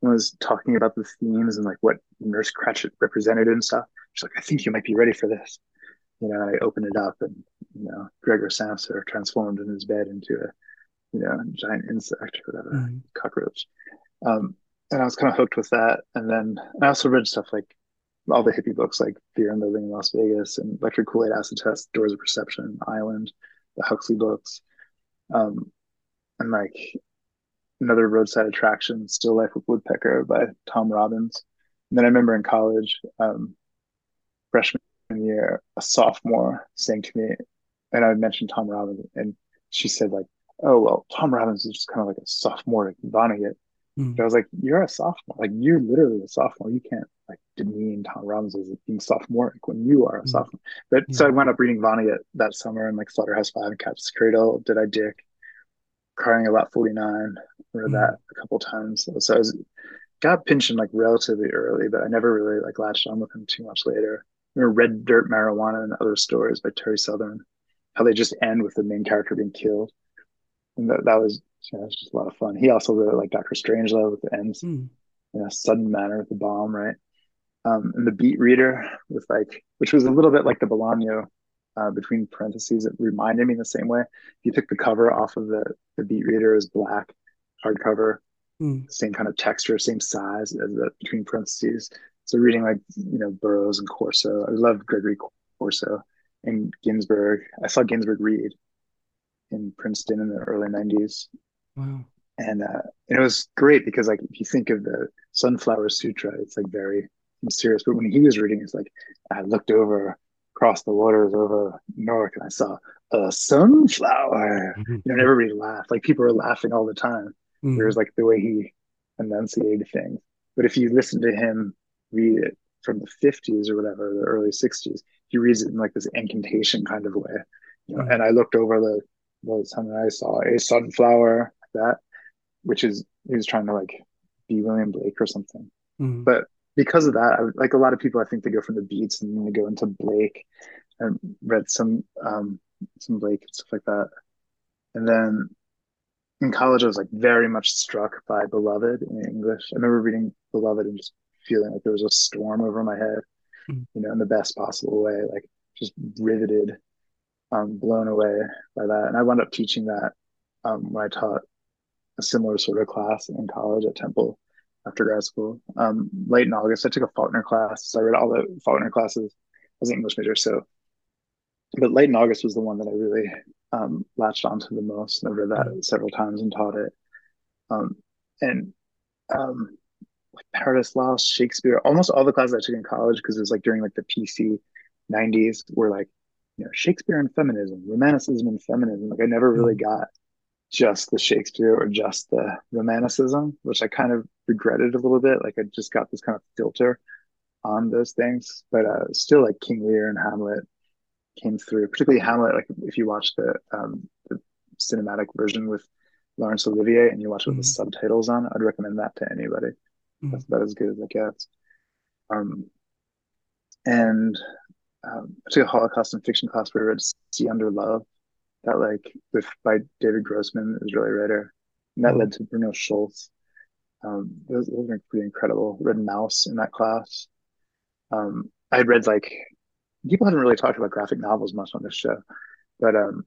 and was talking about the themes and like what Nurse Cratchit represented and stuff. She's like, I think you might be ready for this. You know, I opened it up and, you know, Gregor Samsa transformed in his bed into a, you know, giant insect or whatever, mm-hmm. cockroach. Um, and I was kind of hooked with that. And then I also read stuff like all the hippie books like Fear and Loathing in Las Vegas and Electric Kool-Aid Acid Test, Doors of Perception, Island, the Huxley books. Um, and like another roadside attraction, Still Life with Woodpecker by Tom Robbins. And then I remember in college, um, freshman year, a sophomore saying to me, and I mentioned Tom Robbins, and she said like, "Oh well, Tom Robbins is just kind of like a sophomore like Vonnegut." Mm. But I was like, "You're a sophomore. Like you're literally a sophomore. You can't like demean Tom Robbins as being sophomoric when you are a mm. sophomore." But yeah. so I wound up reading Vonnegut that summer and like Slaughterhouse Five and Cat's Cradle. Deadeye Dick? Crying of Lot 49. Read mm. that a couple times. So I was got Pynchon like relatively early, but I never really like latched on with him too much later. You know, Red Dirt Marijuana and other stories by Terry Southern how they just end with the main character being killed. And that, that was, you know, was just a lot of fun. He also really liked Doctor Strangelove with the ends mm. in a sudden manner with the bomb, right? Um, and the Beat Reader with like, which was a little bit like the Bolaño uh, between parentheses. It reminded me in the same way. If you took the cover off of the the Beat Reader as black hardcover, mm. same kind of texture, same size as the between parentheses. So reading like you know Burroughs and Corso, I love Gregory Corso and Ginsberg. I saw Ginsberg read in Princeton in the early 90s. Wow. And, uh, and it was great because like if you think of the Sunflower Sutra, it's like very mysterious. But when he was reading, it's like I looked over across the waters over Newark and I saw a sunflower. Mm-hmm. You know, and everybody laughed. Like people were laughing all the time. Mm-hmm. There was like the way he enunciated things. But if you listen to him read it from the 50s or whatever, the early 60s, he reads it in like this incantation kind of way. You know, mm-hmm. and I looked over the the time I saw a sunflower that, which is he was trying to like be William Blake or something. Mm-hmm. But because of that, I, like a lot of people, I think they go from the beats and then they go into Blake and read some um some Blake and stuff like that. And then in college, I was like very much struck by Beloved in English. I remember reading Beloved and just feeling like there was a storm over my head. You know, in the best possible way, like just riveted, um, blown away by that. And I wound up teaching that um, when I taught a similar sort of class in college at Temple after grad school. Um, Light in August, I took a Faulkner class. So I read all the Faulkner classes. as an English major, so but Light in August was the one that I really um, latched onto the most. And I read that mm-hmm. several times and taught it. Um, and um, like Paradise Lost, Shakespeare, almost all the classes I took in college because it was like during like the PC 90s were like, you know, Shakespeare and feminism, romanticism and feminism. Like I never really mm-hmm. got just the Shakespeare or just the romanticism, which I kind of regretted a little bit. Like I just got this kind of filter on those things, but uh, still like King Lear and Hamlet came through, particularly Hamlet. Like if you watch the, um, the cinematic version with Laurence Olivier and you watch it with mm-hmm. the subtitles on, I'd recommend that to anybody. Mm. That's about as good as it gets. Um, and um, I took a Holocaust and fiction class where I read See Under Love, that like with by David Grossman, Israeli writer, and that mm. led to Bruno Schulz. Um, those, those were pretty incredible. Read Maus in that class. Um, I had read like people haven't really talked about graphic novels much on this show, but um,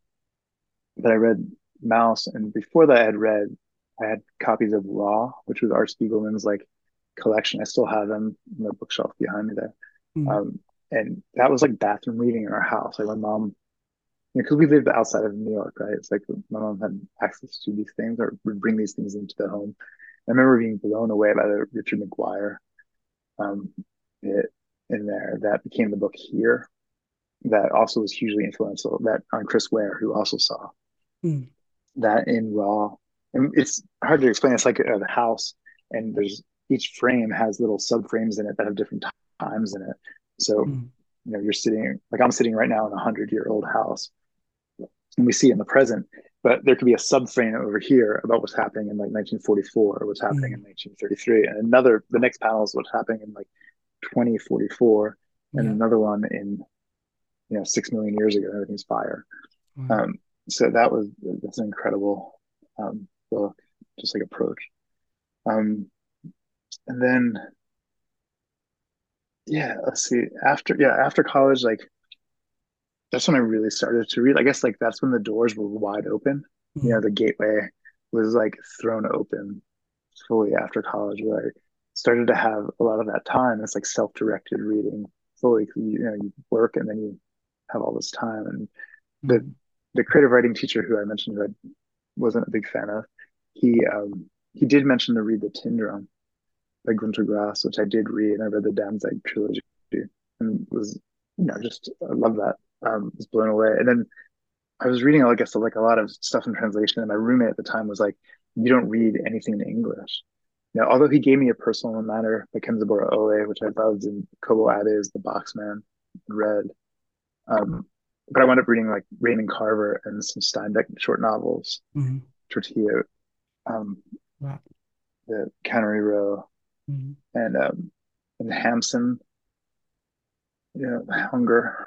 but I read Maus, and before that, I had read I had copies of Raw, which was Art Spiegelman's like collection. I still have them in the bookshelf behind me there. Mm-hmm. Um, and that was like bathroom reading in our house. Like my mom, because you know, we lived outside of New York, right? It's like my mom had access to these things or would bring these things into the home. I remember being blown away by the Richard McGuire um, bit in there that became the book here. That also was hugely influential. That on Chris Ware, who also saw mm. that in Raw, and it's hard to explain. It's like a house, and there's each frame has little subframes in it that have different times in it. So, mm. you know, you're sitting like I'm sitting right now in a hundred year old house and we see in the present, but there could be a subframe over here about what's happening in like 1944 or what's happening mm. in 1933. And another, the next panel is what's happening in like 2044 and yeah. another one in, you know, 6 million years ago, everything's fire. Mm. Um, so that was, that's an incredible um, book, just like approach. Um, and then yeah let's see. After yeah after college like that's when i really started to read. I guess like that's when the doors were wide open. Mm-hmm. you know the gateway was like thrown open fully after college where i started to have a lot of that time. It's like self-directed reading fully you know you work and then you have all this time. And the mm-hmm. the creative writing teacher who i mentioned who i wasn't a big fan of he um he did mention to read the Tin Drum by Gunter Grass, which I did read, and I read the Danzig trilogy and was, you know, just I love that. Um, was blown away. And then I was reading, I guess, like a lot of stuff in translation, and my roommate at the time was like, "You don't read anything in English." Now, although he gave me a personal matter by Kenzaburo Oe, which I loved, and Kobo Abe's The Boxman, read. Um, but I wound up reading like Raymond Carver and some Steinbeck short novels, mm-hmm. Tortilla, um, wow. the Cannery Row, mm-hmm. and um, and Hamsun, you know, Hunger.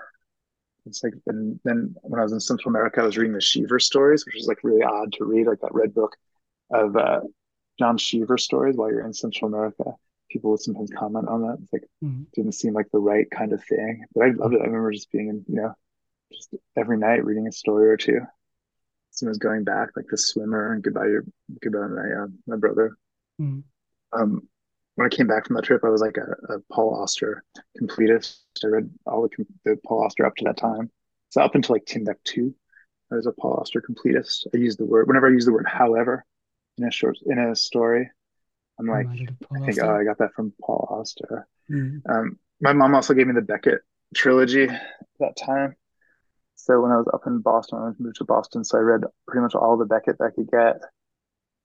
It's like and then when I was in Central America, I was reading the Cheever stories, which was like really odd to read, like that red book of uh, John Cheever stories while you're in Central America. People would sometimes comment on that. It's like mm-hmm. didn't seem like the right kind of thing, but I loved it. I remember just being in, you know, just every night reading a story or two. As was going back, like the swimmer and goodbye your goodbye my uh, my brother. Mm. Um, when I came back from that trip, I was like a, a Paul Auster completist. I read all the, the, Paul Auster up to that time. So up until like Timbuktu, I was a Paul Auster completist. I use the word whenever I use the word however in a short in a story. I'm like, I think oh, I got that from Paul Auster. Mm. Um, my mom also gave me the Beckett trilogy that time. So when I was up in Boston, I moved to Boston, so I read pretty much all the Beckett that I could get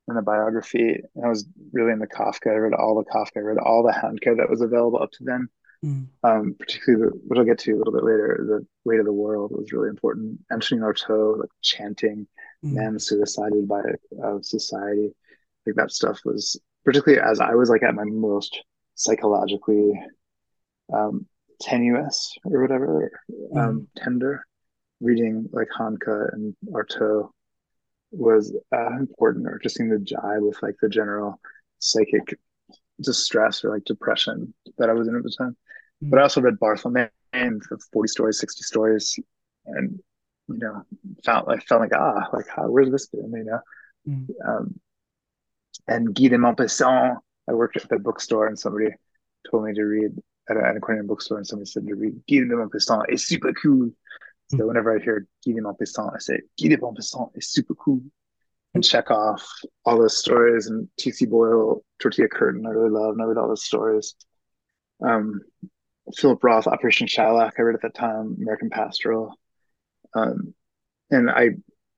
in the biography. I was really in the Kafka. I read all the Kafka. I read all the Handke that was available up to then. Mm. Um, particularly, the, which I'll get to a little bit later, the weight of the world was really important. Antonin Artaud, like chanting, mm. man suicided by uh, society, like that stuff was particularly as I was like at my most psychologically um, tenuous or whatever, mm. um, tender reading like Handke and Artaud was uh, important, or just seeing the jive with like the general psychic distress or like depression that I was in at the time. Mm-hmm. But I also read Barthelme and 40 stories, 60 stories, and you know, felt I felt like ah, like how, where's this been, you know? Mm-hmm. Um, and Guy de Maupassant. I worked at the bookstore, and somebody told me to read at an aquarium bookstore, and somebody said to read Guy de Maupassant. It's super cool. So whenever I hear Guy de Maupassant, I say Guy de Maupassant is super cool. And check off all those stories and T.C. Boyle, Tortilla Curtain, I really love, and I read all those stories. Um, Philip Roth, Operation Shylock, I read at that time, American Pastoral. Um, and I,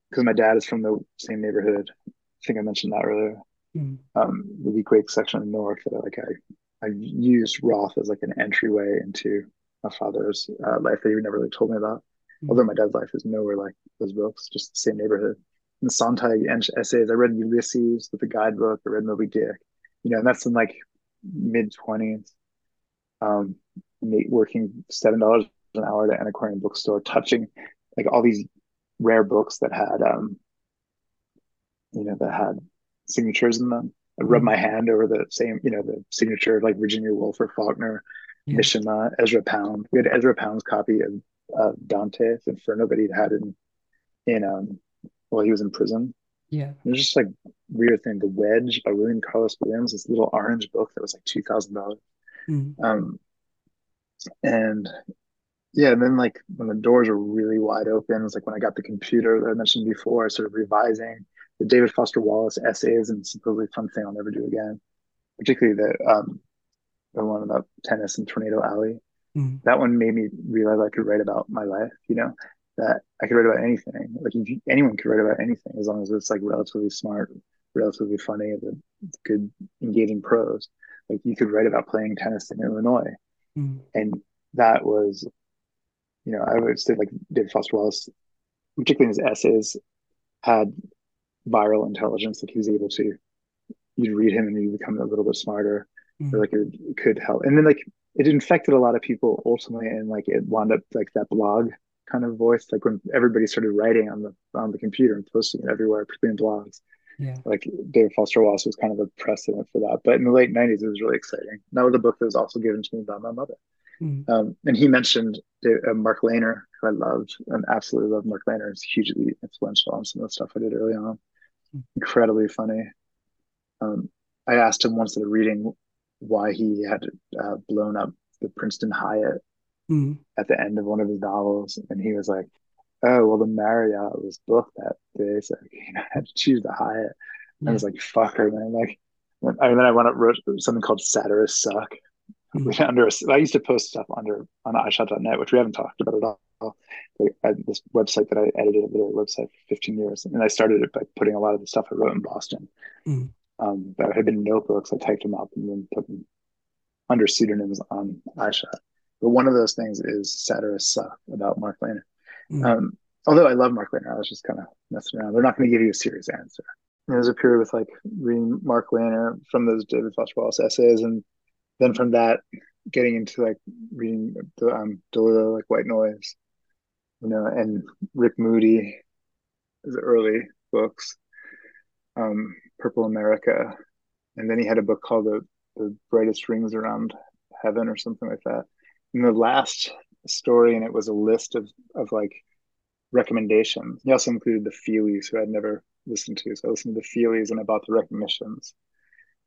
because my dad is from the same neighborhood, I think I mentioned that earlier. Mm. Um, the Weequahic section in Newark that like I, I used Roth as like an entryway into my father's uh, life that he never really told me about. Mm-hmm. Although my dad's life is nowhere like those books, just the same neighborhood. And the Sontag essays, I read Ulysses with the guidebook, I read Moby Dick, you know, and that's in like mid 20s, um, working $7 an hour at an antiquarian bookstore, touching like all these rare books that had, um, you know, that had signatures in them. I rubbed mm-hmm. my hand over the same, you know, the signature of like Virginia Woolf or Faulkner, yeah. Mishima, Ezra Pound. We had Ezra Pound's copy of uh, Dante's Inferno, but he'd had in in um while he was in prison. Yeah, it was just like weird thing. The Wedge by William Carlos Williams, this little orange book that was like two thousand dollars. Mm. Um, and yeah, and then like when the doors were really wide open, it's like when I got the computer that I mentioned before, sort of revising the David Foster Wallace essays and supposedly fun thing I'll never do again, particularly the um the one about tennis and Tornado Alley. Mm. That one made me realize I could write about my life, you know, that I could write about anything. Like you, anyone could write about anything as long as it's like relatively smart, relatively funny, and good engaging prose. Like you could write about playing tennis in Illinois. Mm. And that was, you know, I would say like David Foster Wallace, particularly in his essays, had viral intelligence that he was able to you'd read him and you become a little bit smarter mm. or like it could help and then like it infected a lot of people ultimately and like it wound up like that blog kind of voice like when everybody started writing on the on the computer and posting it everywhere particularly in blogs. Yeah. Like david foster wallace was kind of a precedent for that but in the late 90s it was really exciting. That was a book that was also given to me by my mother. Mm. um, and he mentioned uh, mark leyner who i loved and absolutely loved mark leyner. Is hugely influential on some of the stuff i did early on. Mm. incredibly funny. Um, i asked him once at a reading why he had uh, blown up the Princeton Hyatt mm. at the end of one of his novels, and he was like, "Oh, well, the Marriott was booked that day, so you know, I had to choose the Hyatt." Yeah. I was like, "Fucker, man!" Like, and then I went up wrote something called "Satirists Suck," mm-hmm. under. I used to post stuff under on Eyeshot.net, which we haven't talked about at all. I this website that I edited, a literary website for 15 years, and I started it by putting a lot of the stuff I wrote in Boston. Mm. Um, that had been notebooks. I typed them up and then put them under pseudonyms on Eyeshot. But one of those things is satirists suck about Mark Leyner. Mm. Um, although I love Mark Leyner, I was just kind of messing around. They're not going to give you a serious answer. There's a period with like reading Mark Leyner from those David Foster Wallace essays, and then from that, getting into like reading the um, DeLillo, like White Noise, you know, and Rick Moody, his early books, um, Purple America, and then he had a book called the the brightest rings around heaven or something like that. And the last story and it was a list of of like recommendations. He also included the Feelies, who I'd never listened to. So I listened to the Feelies and I bought the recognitions.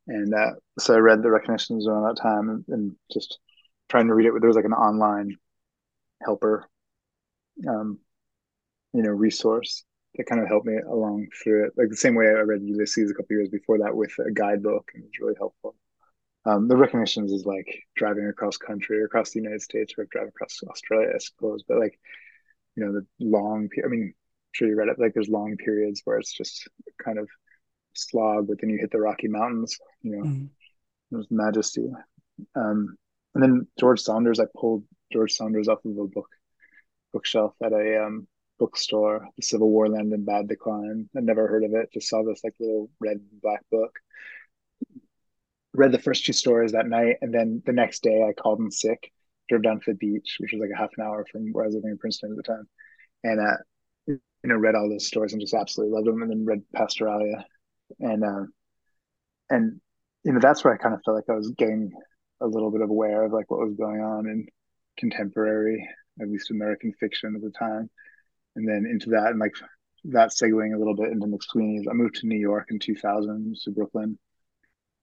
And uh, so I read the recognitions around that time and, and, just trying to read it. There was like an online helper, um, you know, resource that kind of helped me along through it. Like the same way I read Ulysses a couple years before that with a guidebook, and it was really helpful. Um, the recognitions is like driving across country or across the United States or driving across Australia, I suppose. But like, you know, the long, I mean, I'm sure you read it, like there's long periods where it's just kind of slog, but then you hit the Rocky Mountains, you know, mm. there's majesty. Um, and then George Saunders, I pulled George Saunders off of a book bookshelf at a um, bookstore, The Civil War Land and Bad Decline. I'd never heard of it, just saw this like little red and black book. Read the first two stories that night, and then the next day I called in sick, drove down to the beach, which was like a half an hour from where I was living in Princeton at the time, and uh, you know read all those stories and just absolutely loved them, and then read Pastoralia, and uh, and you know that's where I kind of felt like I was getting a little bit of aware of like what was going on in contemporary, at least American fiction at the time, and then into that and like that segueing a little bit into McSweeney's. I moved to New York in 2000 to Brooklyn,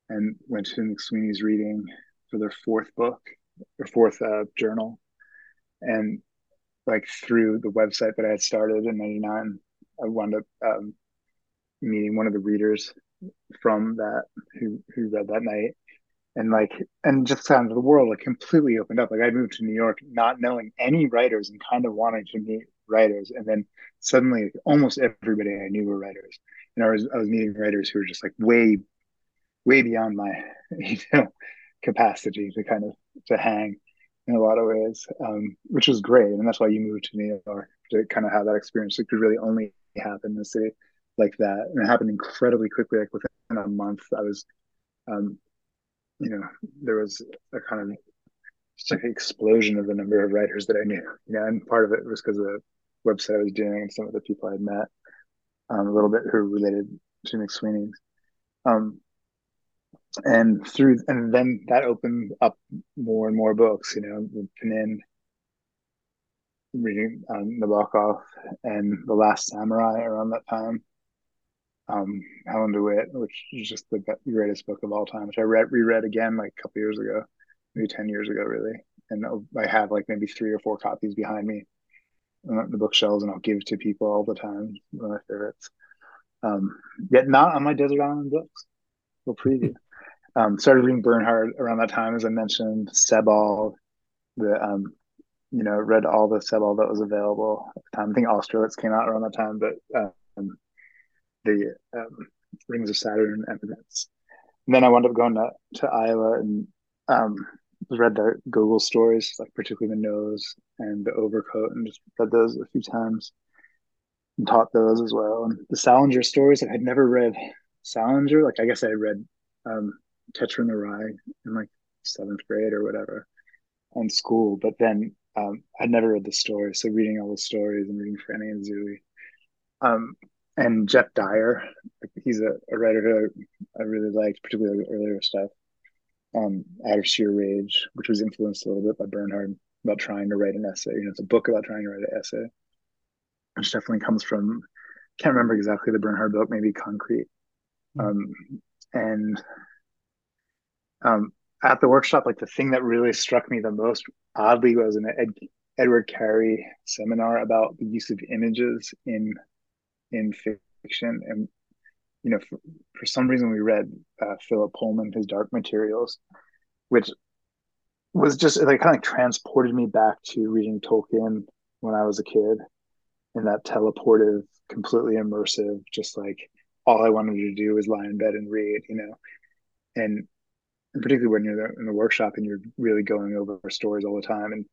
and went to McSweeney's reading for their fourth book or fourth uh, journal, and like through the website that I had started in '99, I wound up um, meeting one of the readers from that who who read that night and like and just of the world like completely opened up like i moved to new york not knowing any writers and kind of wanting to meet writers. And then suddenly almost everybody i knew were writers. And i was i was meeting writers who were just like way way beyond my you know capacity to kind of to hang in a lot of ways um, which was great. And that's why you moved to new york to kind of have that experience. It could really only happen in a city like that. And it happened incredibly quickly like within a month i was um, you know there was a kind of just like explosion of the number of writers that i knew. You know and part of it was because of website i was doing and some of the people i had met um, a little bit who related to mcsweeney's um, and through and then that opened up more and more books you know Pnin reading um, Nabokov and The Last Samurai around that time. Um, Helen DeWitt, which is just the greatest book of all time, which I read reread again like a couple years ago, maybe ten years ago, really. And I have like maybe three or four copies behind me the bookshelves, and I'll give to people all the time. One of my favorites. Um, yet not on my desert island books. Little preview. Um, started reading Bernhard around that time, as I mentioned. Sebald, the um, you know, read all the Sebald that was available at the time. I think Austerlitz came out around that time, but um, the um, Rings of Saturn evidence. And then I wound up going to, to Iowa and um, read the Gogol stories, like particularly the nose and the overcoat, and just read those a few times and taught those as well. And the Salinger stories, like I had never read Salinger. Like I guess I read um, Catcher in the Rye in like seventh grade or whatever on school, but then um, I'd never read the stories. So reading all the stories and reading Franny and Zooey. Um, and Geoff Dyer, he's a, a writer who I, really liked, particularly earlier stuff. Um, Out of Sheer Rage, which was influenced a little bit by Bernhard about trying to write an essay. You know, it's a book about trying to write an essay, which definitely comes from can't remember exactly the Bernhard book, maybe Concrete. Hmm. Um, and um, at the workshop, like the thing that really struck me the most oddly was an Ed, Edward Carey seminar about the use of images in in fiction and you know for, for some reason we read uh, philip pullman his dark materials which was just like kind of transported me back to reading Tolkien when I was a kid and that teleportive, completely immersive, just like all I wanted to do was lie in bed and read, you know. And, and particularly when you're in the workshop and you're really going over stories all the time and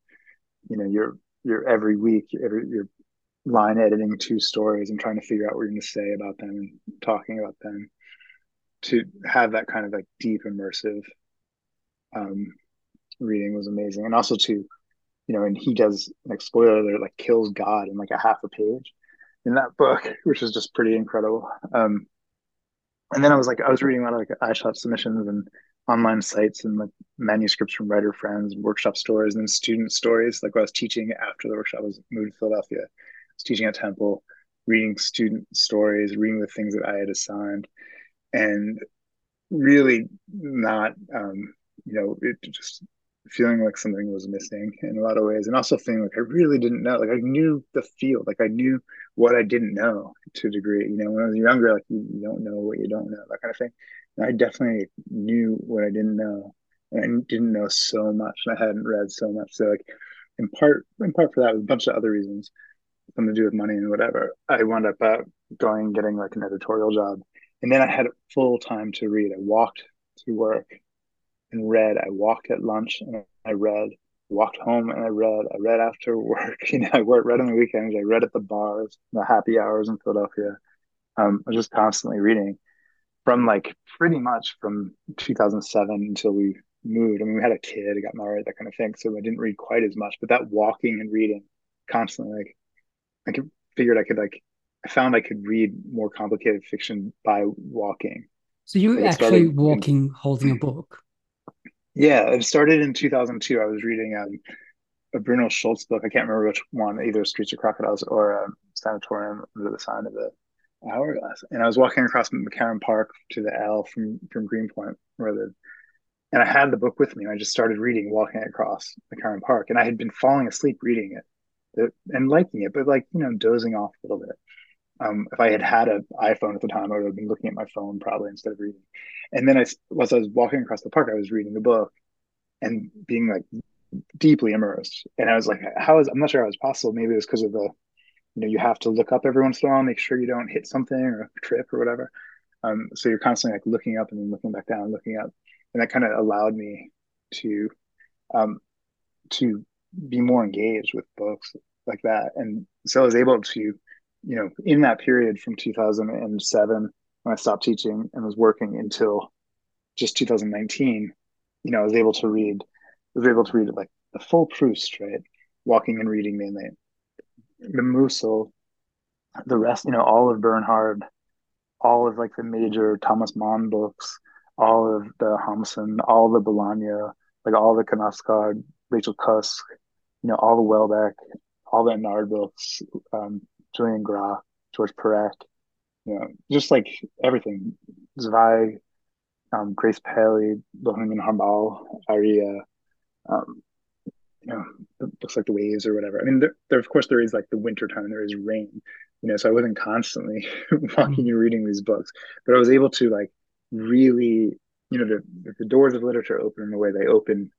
you know, you're you're every week, every you're line editing two stories and trying to figure out what you're going to say about them and talking about them to have that kind of like deep immersive um, reading was amazing. And also to you know and he does like spoiler alert like kills god in like a half a page in that book which is just pretty incredible. Um and then i was like i was reading a lot of like Eyeshot submissions and online sites and like manuscripts from writer friends workshop stories and student stories like when i was teaching after the workshop I was moved to philadelphia teaching at Temple, reading student stories, reading the things that I had assigned, and really not, um, you know, it just feeling like something was missing in a lot of ways, and also feeling like I really didn't know. Like I knew the field, like I knew what I didn't know to a degree. You know, when I was younger, like you, you don't know what you don't know, that kind of thing. And I definitely knew what I didn't know, and I didn't know so much, and I hadn't read so much. So like, in part, in part for that, a bunch of other reasons something to do with money and whatever, I wound up uh, going getting like an editorial job, and then I had full time to read. I walked to work and read. I walked at lunch and I read. Walked home and I read. I read after work. You know, I worked read on the weekends. I read at the bars, the happy hours in Philadelphia. Um, I was just constantly reading from like pretty much from 2007 until we moved. I mean, we had a kid, I got married, that kind of thing. So I didn't read quite as much, but that walking and reading constantly, like I could figured I could like I found I could read more complicated fiction by walking. So you were actually walking, in, holding a book. Yeah, it started in 2002. I was reading um, a Bruno Schulz book. I can't remember which one, either Streets of Crocodiles or um, Sanatorium under the Sign of the Hourglass. And I was walking across McCarren Park to the L from from Greenpoint, where I live. And I had the book with me, and I just started reading, walking across McCarren Park. And I had been falling asleep reading it and liking it, but like you know, dozing off a little bit. Um, if I had had an iPhone at the time, I would have been looking at my phone probably instead of reading. And then I, as I was walking across the park, I was reading the book and being like deeply immersed. And I was like, how is, I'm not sure how it's possible. Maybe it was because of the, you know, you have to look up every once in a while, make sure you don't hit something or trip or whatever. Um, so you're constantly like looking up and then looking back down, looking up. And that kind of allowed me to, um, to be more engaged with books like that. And so I was able to, you know, in that period from 2007 when I stopped teaching and was working until just 2019, you know, I was able to read, I was able to read like the full Proust, right? Walking and reading mainly. The Musil, the rest, you know, all of Bernhard, all of like the major Thomas Mann books, all of the Hamsun, all the Bolaño, like all the Knausgaard, Rachel Cusk, you know, all the Houellebecq, all the Nard books, um, Julien Gracq, George Perec, you know, just like everything. Zweig, um, Grace Paley, Bohumil Hrabal, Aira, um, you know, books like The Waves or whatever. I mean, there, there, of course there is like the winter time, there is rain, you know, so I wasn't constantly walking and reading these books, but I was able to like really, you know, the, the doors of literature open in the way they open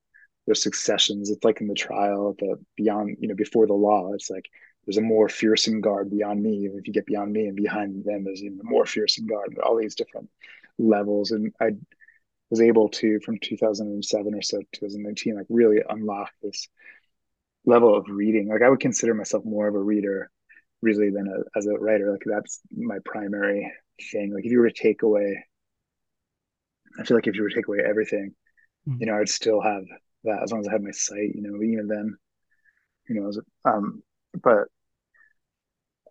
there's successions. It's like in the trial, the beyond, you know, before the law, it's like there's a more fearsome guard beyond me. And if you get beyond me and behind them, there's even more fearsome guard, all these different levels. And I was able to, from 2007 or so, 2019, like really unlock this level of reading. Like I would consider myself more of a reader really than a, as a writer. Like that's my primary thing. Like if you were to take away, I feel like if you were to take away everything, mm-hmm. you know, I'd still have that as long as I had my sight, you know, even then, you know, um, but,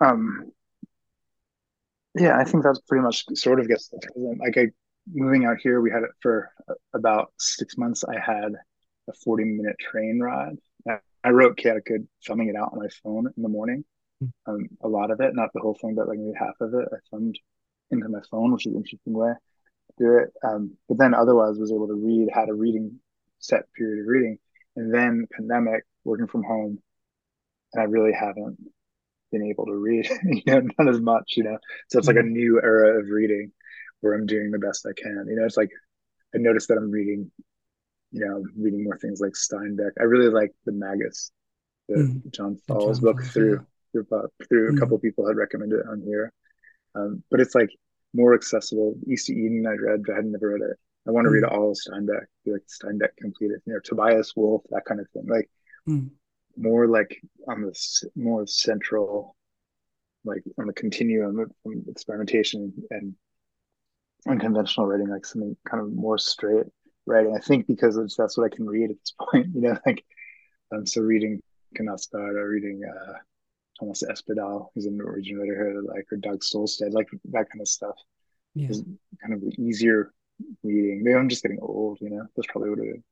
um, yeah, I think that's pretty much sort of gets like I moving out here. We had it for about six months. I had a 40 minute train ride. I wrote Chaotic filming it out on my phone in the morning. Hmm. Um, a lot of it, not the whole thing, but like maybe half of it, I filmed into my phone, which is an interesting way to do it. Um, but then otherwise was able to read, had a reading set period of reading. And then pandemic, working from home, and I really haven't been able to read, you know, not as much, you know. So it's like a mm-hmm. new era of reading where I'm doing the best I can. You know, it's like I noticed that I'm reading you know, reading more things like Steinbeck. I really like the Magus, the mm. John Fowles book through, yeah. through through mm. a couple people had recommended it on here. Um, but it's like more accessible. East of Eden, I read, but I had never read it. I want to mm. read all of Steinbeck, like Steinbeck completed, you know, Tobias Wolff, that kind of thing. Like mm. more like on the more central, like on the continuum from experimentation and unconventional writing, like something kind of more straight writing. I think because that's what I can read at this point, you know, like um, so reading Canastar, reading uh, Thomas Espedal, who's a Norwegian writer, like or Dag Solstad, like that kind of stuff. Yeah. Is kind of the easier reading. Maybe I'm just getting old, you know. That's probably what it is.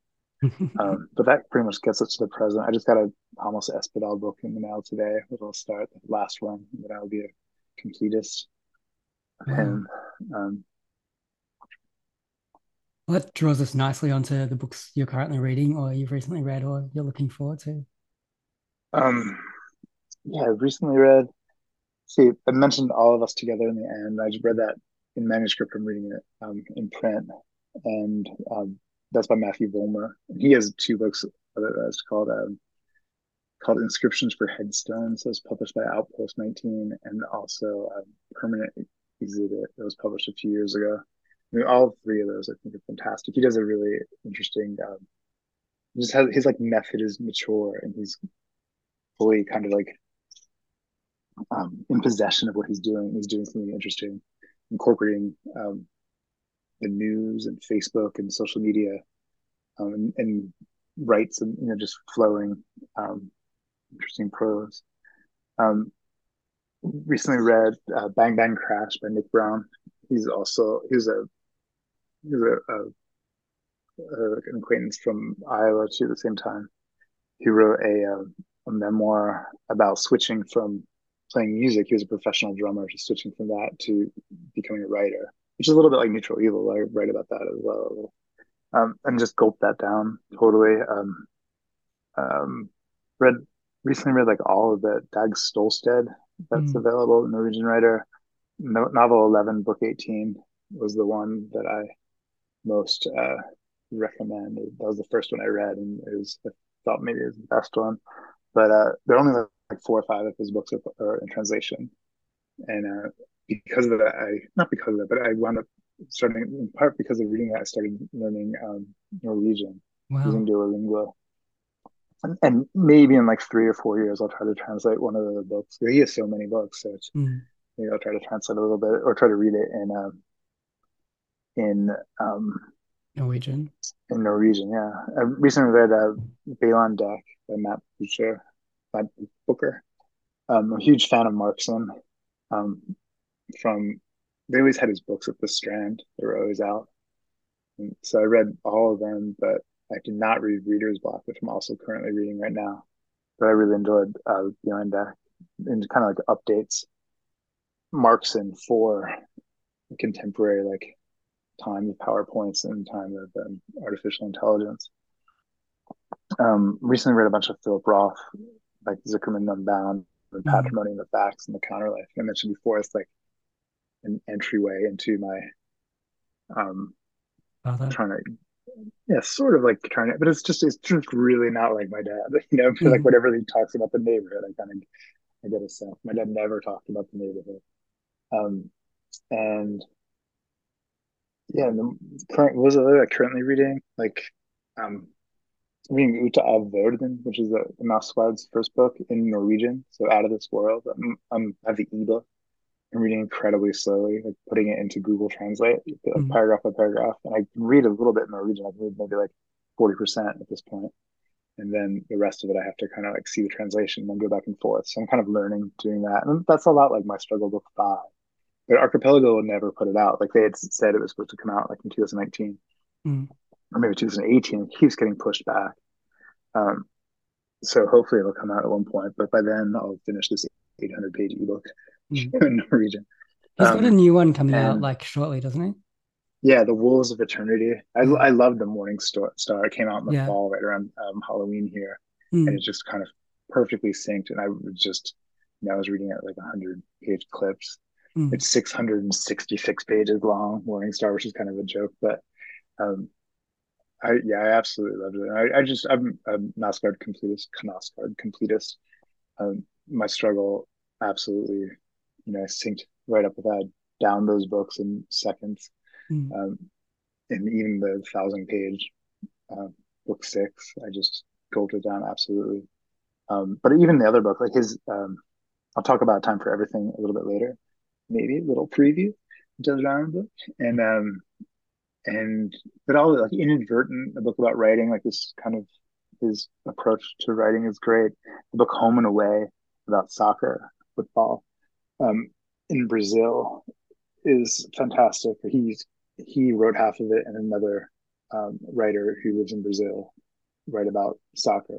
um, but that pretty much gets us to the present. I just got a almost Espedal book in the mail today, which I'll start the last one, and then I'll be a completist. And um, well, that draws us nicely onto the books you're currently reading, or you've recently read, or you're looking forward to. Um, yeah, I've recently read. See, I mentioned all of us together in the end. I just read that in manuscript. I'm reading it um, in print, and um, that's by Matthew Vollmer. He has two books that's called um, called Inscriptions for Headstones. It was published by Outpost 19, and also um, Permanent Exhibit. It was published a few years ago. I mean, all three of those I think are fantastic. He does a really interesting. Um, just has his like method is mature, and he's fully kind of like um, in possession of what he's doing. He's doing something interesting, incorporating um, the news and Facebook and social media, um, and, and writes and you know just flowing, um, interesting prose. Um, recently read uh, Bang Bang Crash by Nick Brown. He's also he's a he's a, a, a an acquaintance from Iowa too. At the same time, he wrote a, a, um, a memoir about switching from playing music. He was a professional drummer, just switching from that to becoming a writer, which is a little bit like Neutral Evil. I write about that as well. Um, and just gulp that down totally. Um, um, read recently read like all of the Dag Solstad, that's mm. available, Norwegian writer. No, novel 11, book 18 was the one that I most uh, recommend. That was the first one I read, and it was I thought maybe it was the best one. But uh, there are only like four or five of his books are, are in translation, and uh, because of that, I not because of that, but I wound up starting in part because of reading that. I started learning um, Norwegian wow. using Duolingo. And, and, maybe in like three or four years, I'll try to translate one of the books. He has so many books, so mm. maybe I'll try to translate a little bit or try to read it in um, in um, Norwegian. In Norwegian, yeah. I recently read uh, Balandek by Matt Boucher, Matt Booker. Um, I'm a huge fan of Markson. Um, from they always had his books at the Strand; they were always out. And so I read all of them, but I did not read Reader's Block, which I'm also currently reading right now. But I really enjoyed uh, Balandek and kind of like updates Markson for contemporary like time of PowerPoints and time of um, artificial intelligence. Um, recently read a bunch of Philip Roth, like Zuckerman Unbound, and mm-hmm. Patrimony and the Facts and the Counterlife. I mentioned before, it's like an entryway into my um oh, trying to yeah, sort of like trying to, but it's just it's just really not like my dad. You know, mm-hmm. like whatever he talks about the neighborhood, I kind of I get a sense. My dad never talked about the neighborhood. Um, and yeah, the current was it like currently reading like um reading Ute av Verden, which is the, the first book in Norwegian, so out of this world. I'm, I'm I have the ebook. I'm reading incredibly slowly, like putting it into Google Translate, like mm-hmm. paragraph by paragraph, and I can read a little bit in Norwegian. I can read maybe like forty percent at this point, and then the rest of it I have to kind of like see the translation and then go back and forth. So I'm kind of learning doing that, and that's a lot like my struggle book five but Archipelago would never put it out. Like they had said it was supposed to come out like in 2019 mm. Or maybe 2018. It keeps getting pushed back. Um, so hopefully it'll come out at one point. But by then I'll finish this 800 page ebook mm. in Norwegian. He's um, got a um, new one coming and, out like shortly, doesn't he? Yeah, the Wolves of Eternity. I I love the Morning Star. It came out in the yeah. fall, right around um, Halloween here, mm. and it just kind of perfectly synced. And I was just, you know, I was reading it like 100 page clips, Mm. It's 666 pages long, Morning Star, which is kind of a joke, but um, I yeah, I absolutely loved it. I, I just I'm a Knausgaard completist, Knausgaard completist. Um, my struggle absolutely, you know, I synced right up with that, down those books in seconds. Mm. Um, and even the thousand page uh, book six, I just gulped it down absolutely. Um, but even the other book, like his, um, I'll talk about Time for Everything a little bit later, maybe a little preview, Jez Ryan book, and um, and but all like inadvertent a book about writing, like this kind of his approach to writing is great. The book Home and Away about soccer, football, um, in Brazil is fantastic. He's he wrote half of it, and another um, writer who lives in Brazil write about soccer,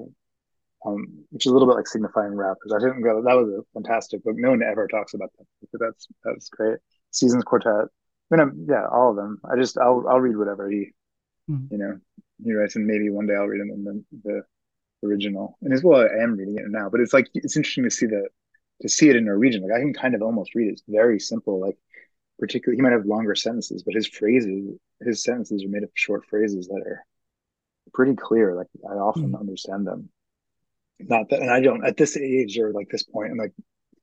um, which is a little bit like signifying rappers. I didn't go. That was a fantastic book. No one ever talks about that. But that's that's great. Seasons Quartet. I mean, I'm, yeah, all of them. I just I'll I'll read whatever he, mm. you know, he writes, and maybe one day I'll read him in the, the original. And as well, I am reading it now. But it's like it's interesting to see the to see it in Norwegian. Like I can kind of almost read it. It's very simple. Like particularly, he might have longer sentences, but his phrases, his sentences are made of short phrases that are pretty clear. Like I often mm. understand them. Not that, and I don't at this age or like this point, and like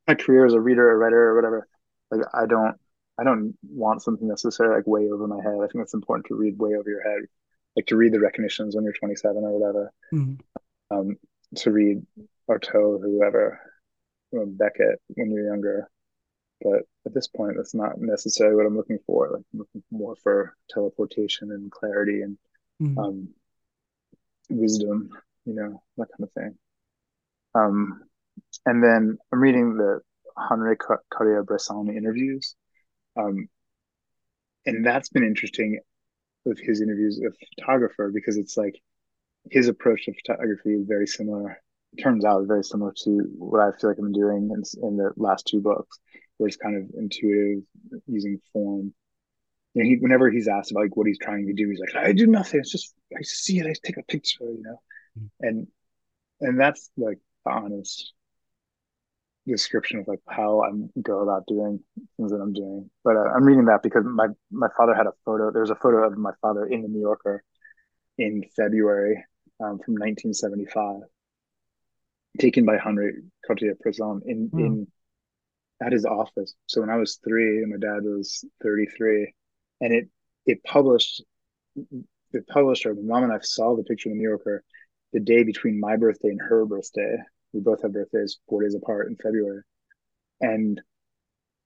my career as a reader, a writer, or whatever. Like I don't, I don't want something necessarily like way over my head. I think it's important to read way over your head, like to read the recognitions when you're 27 or whatever. Mm. Um, to read Artaud or whoever, or Beckett when you're younger. But at this point, that's not necessarily what I'm looking for. Like I'm looking more for teleportation and clarity and mm. um, wisdom, you know, that kind of thing. Um, and then I'm reading the Henri Cartier-Bresson interviews. Um, and that's been interesting with his interviews with photographer because it's like his approach to photography is very similar. It turns out very similar to what I feel like I'm doing in, in the last two books, where it's kind of intuitive, using form. You know, he, whenever he's asked about like what he's trying to do, he's like, "I do nothing. It's just I see it. I take a picture." You know, mm-hmm. and and that's like the honest description of like how I'm go about doing things that I'm doing. But uh, I'm reading that because my my father had a photo. There's a photo of my father in the New Yorker in February um, from 1975, taken by Henri Cartier-Bresson in mm. in at his office. So when I was three and my dad was 33, and it it published the published or my mom and I saw the picture in the New Yorker the day between my birthday and her birthday. We both have birthdays four days apart in February. And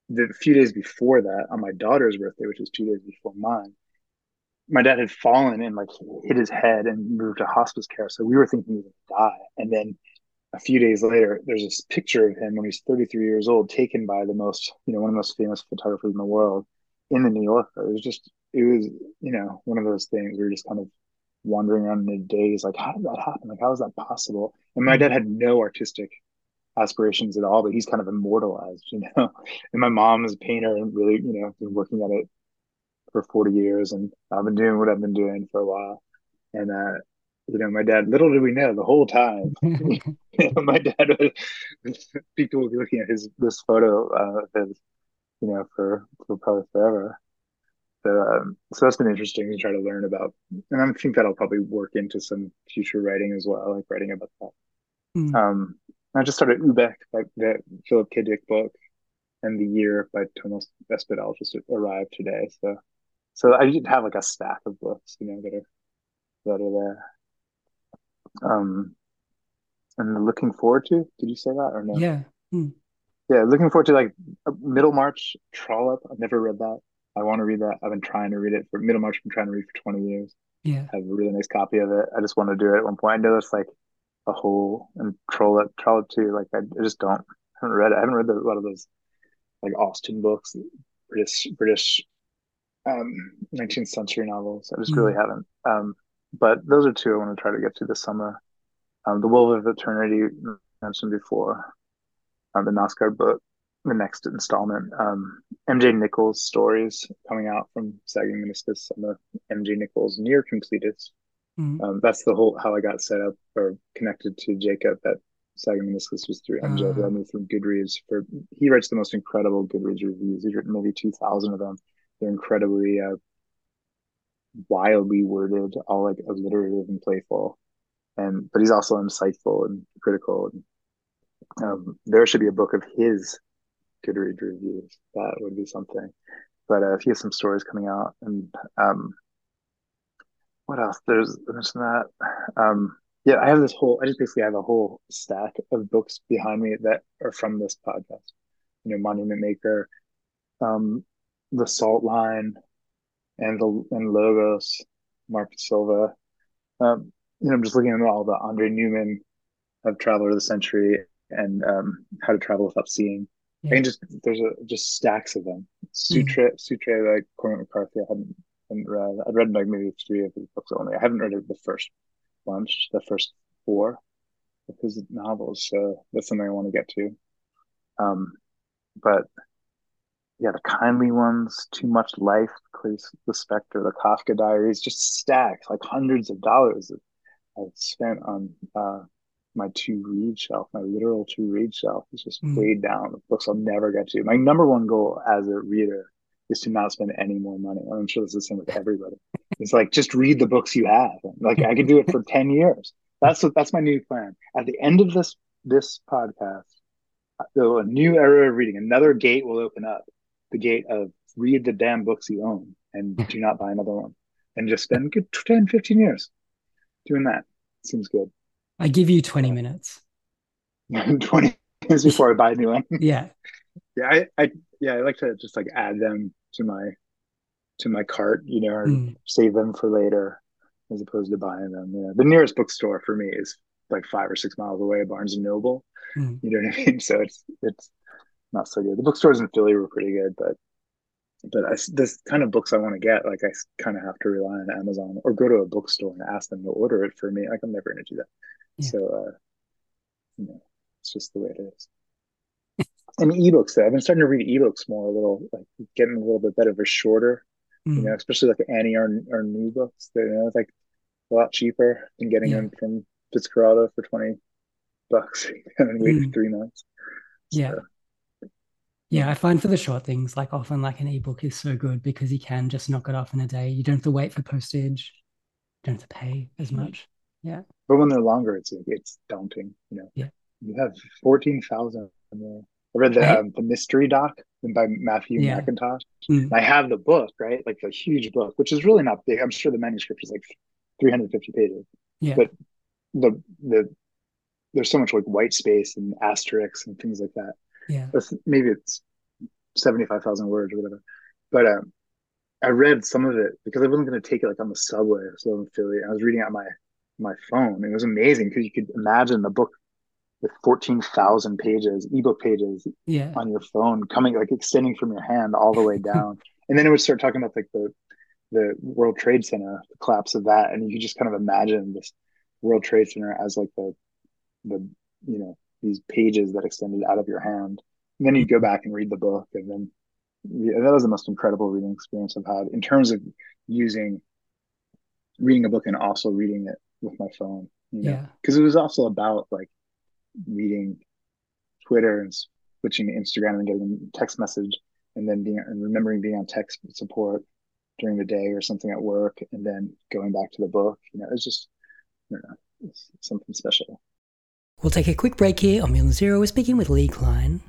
the few days before that, on my daughter's birthday, which is two days before mine, my dad had fallen and like hit his head and moved to hospice care. So we were thinking he was gonna die. And then a few days later, there's this picture of him when he's 33 years old, taken by the most, you know, one of the most famous photographers in the world in the New Yorker. It was just, it was, you know, one of those things where you're just kind of wandering around in a daze, like, how did that happen? Like, how is that possible? And my dad had no artistic aspirations at all, but he's kind of immortalized, you know. And my mom is a painter and really, you know, been working at it for 40 years and I've been doing what I've been doing for a while. And uh, you know, my dad, little did we know the whole time, you know, my dad was, people would be looking at his, this photo uh, of his, you know, for, for probably forever. So, um, so that's been interesting to try to learn about. And I think that'll probably work into some future writing as well, like writing about that. Mm. Um, I just started Ubik, like the Philip K. Dick book, and The Year by Thomas Espedal just arrived today. So, so I did have like a stack of books, you know, that are that are there um and looking forward to did you say that or no yeah hmm. yeah looking forward to like middlemarch trollope i've never read that i want to read that. I've been trying to read it for middlemarch i've been trying to read for 20 years. Yeah. I have a really nice copy of it. I just want to do it at one point. I know it's like a whole and trollope trollope too. Like I, I just don't I haven't read it. I haven't read the, a lot of those like austen books british british um 19th century novels. I just mm. really haven't um but those are two I want to try to get to this summer. Um, the Will of Eternity mentioned before, um, the Knausgaard book, the next installment. Um, MJ Nichols stories coming out from Sagging Meniscus. I'm a MJ Nichols near completist. Mm-hmm. Um, that's the whole how I got set up or connected to Jacob. That Sagging Meniscus was through MJ. Uh, I moved from Goodreads for he writes the most incredible Goodreads reviews. He's written maybe two thousand of them. They're incredibly uh, wildly worded, all like alliterative and playful. And but he's also insightful and critical. And um, there should be a book of his Goodreads reviews. That would be something. But uh, he has some stories coming out, and um, what else? There's there's that. Um, yeah, I have this whole. I just basically have a whole stack of books behind me that are from this podcast. You know, Monument Maker, um, The Salt Line, and the and Logos, Mark Silva. Um, you know, I'm just looking at all the Andre Neuman of Traveler of the Century and um, How to Travel Without Seeing. Yeah. And just there's a just stacks of them. Suttree, mm. Suttree, like Cormac McCarthy. I hadn't, hadn't read. I'd read like maybe three of his books only. I haven't read the first bunch, the first four of his novels. So that's something I want to get to. Um, but yeah, the kindly ones, too much life, Clarice Lispector, the Kafka diaries, just stacks, like hundreds of dollars that I've spent on uh, my to read shelf, my literal to read shelf is just mm. weighed down with books I'll never get to. My number one goal as a reader is to not spend any more money. I'm sure this is the same with everybody. It's like just read the books you have. Like I could do it for 10 years. That's what that's my new plan. At the end of this this podcast, so a new era of reading, another gate will open up the gate of read the damn books you own and do not buy another one and just spend good 10, 15 years doing that. Seems good. I give you 20 minutes. 20 minutes before I buy a new one. yeah. Yeah. I, I, yeah, I like to just like add them to my, to my cart, you know, or mm. save them for later as opposed to buying them. Yeah. The nearest bookstore for me is like five or six miles away, Barnes and Noble. Mm. You know what I mean? So it's, it's, not so good. The bookstores in Philly were pretty good, but but I, this kind of books I want to get, like I kind of have to rely on Amazon or go to a bookstore and ask them to order it for me. Like I'm never going to do that. Yeah. So, uh, you know, it's just the way it is. and ebooks, though, I've been starting to read ebooks more, a little, like getting a little bit better, for shorter. Mm. You know, especially like Annie Ernaux or new books. They're you know, like a lot cheaper than getting yeah. them from Fitzcarraldo for twenty bucks and wait mm. for three months. So, yeah. Yeah, I find for the short things, like often like an ebook is so good because you can just knock it off in a day. You don't have to wait for postage. You don't have to pay as mm-hmm. much. Yeah. But when they're longer, it's it's daunting. You know. Yeah. You have fourteen thousand. I read the right. um, the mystery doc by Matthew yeah. McIntosh. Mm. I have the book, right? Like a huge book, which is really not big. I'm sure the manuscript is like 350 pages. Yeah. But the the there's so much like white space and asterisks and things like that yeah maybe it's 75,000 words or whatever but um I read some of it because I wasn't going to take it like on the subway so in Philly I was reading it on my my phone it was amazing because you could imagine the book with 14,000 pages ebook pages yeah. on your phone coming like extending from your hand all the way down and then it would start talking about like the the World Trade Center the collapse of that and you could just kind of imagine this World Trade Center as like the the you know these pages that extended out of your hand. And then you go back and read the book, and then yeah, that was the most incredible reading experience I've had in terms of using reading a book and also reading it with my phone. You know? Yeah, because it was also about like reading Twitter and switching to Instagram and getting a text message, and then being and remembering being on text support during the day or something at work, and then going back to the book. You know, it's just don't know, it's something special. We'll take a quick break here on Meal Zero. We're speaking with Lee Klein.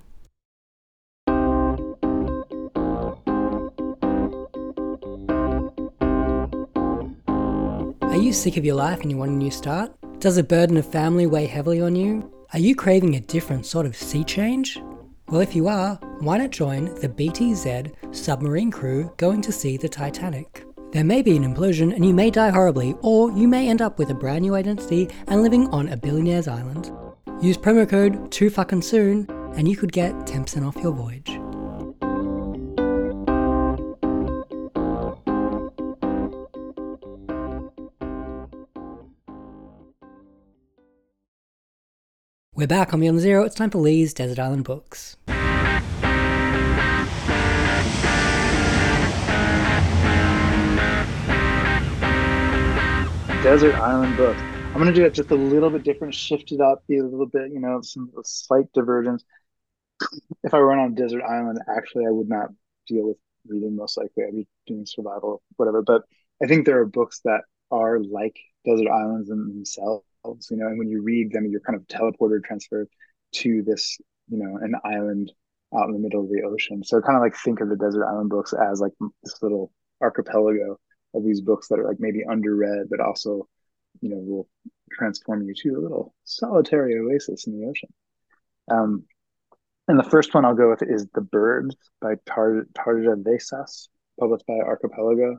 Sick of your life and you want a new start? Does the burden of family weigh heavily on you? Are you craving a different sort of sea change? Well, if you are, why not join the BTZ submarine crew going to see the Titanic? There may be an implosion and you may die horribly, or you may end up with a brand new identity and living on a billionaire's island. Use promo code 2FUCKINGSOON and you could get 10% off your voyage. We're back on Beyond Zero. It's time for Lee's Desert Island Books. desert island book. I'm going to do it just a little bit different, shift it up, be a little bit, you know, some slight divergence. If I were on desert island, actually, I would not deal with reading most likely. I'd be doing survival, whatever. But I think there are books that are like desert islands in themselves, you know, and when you read them, you're kind of teleported, transferred to this, you know, an island out in the middle of the ocean. So kind of like think of the desert island books as like this little archipelago of these books that are like maybe underread, but also, you know, will transform you to a little solitary oasis in the ocean. Um, and the first one I'll go with is The Birds by Tar- Tarjei Vesaas, published by Archipelago.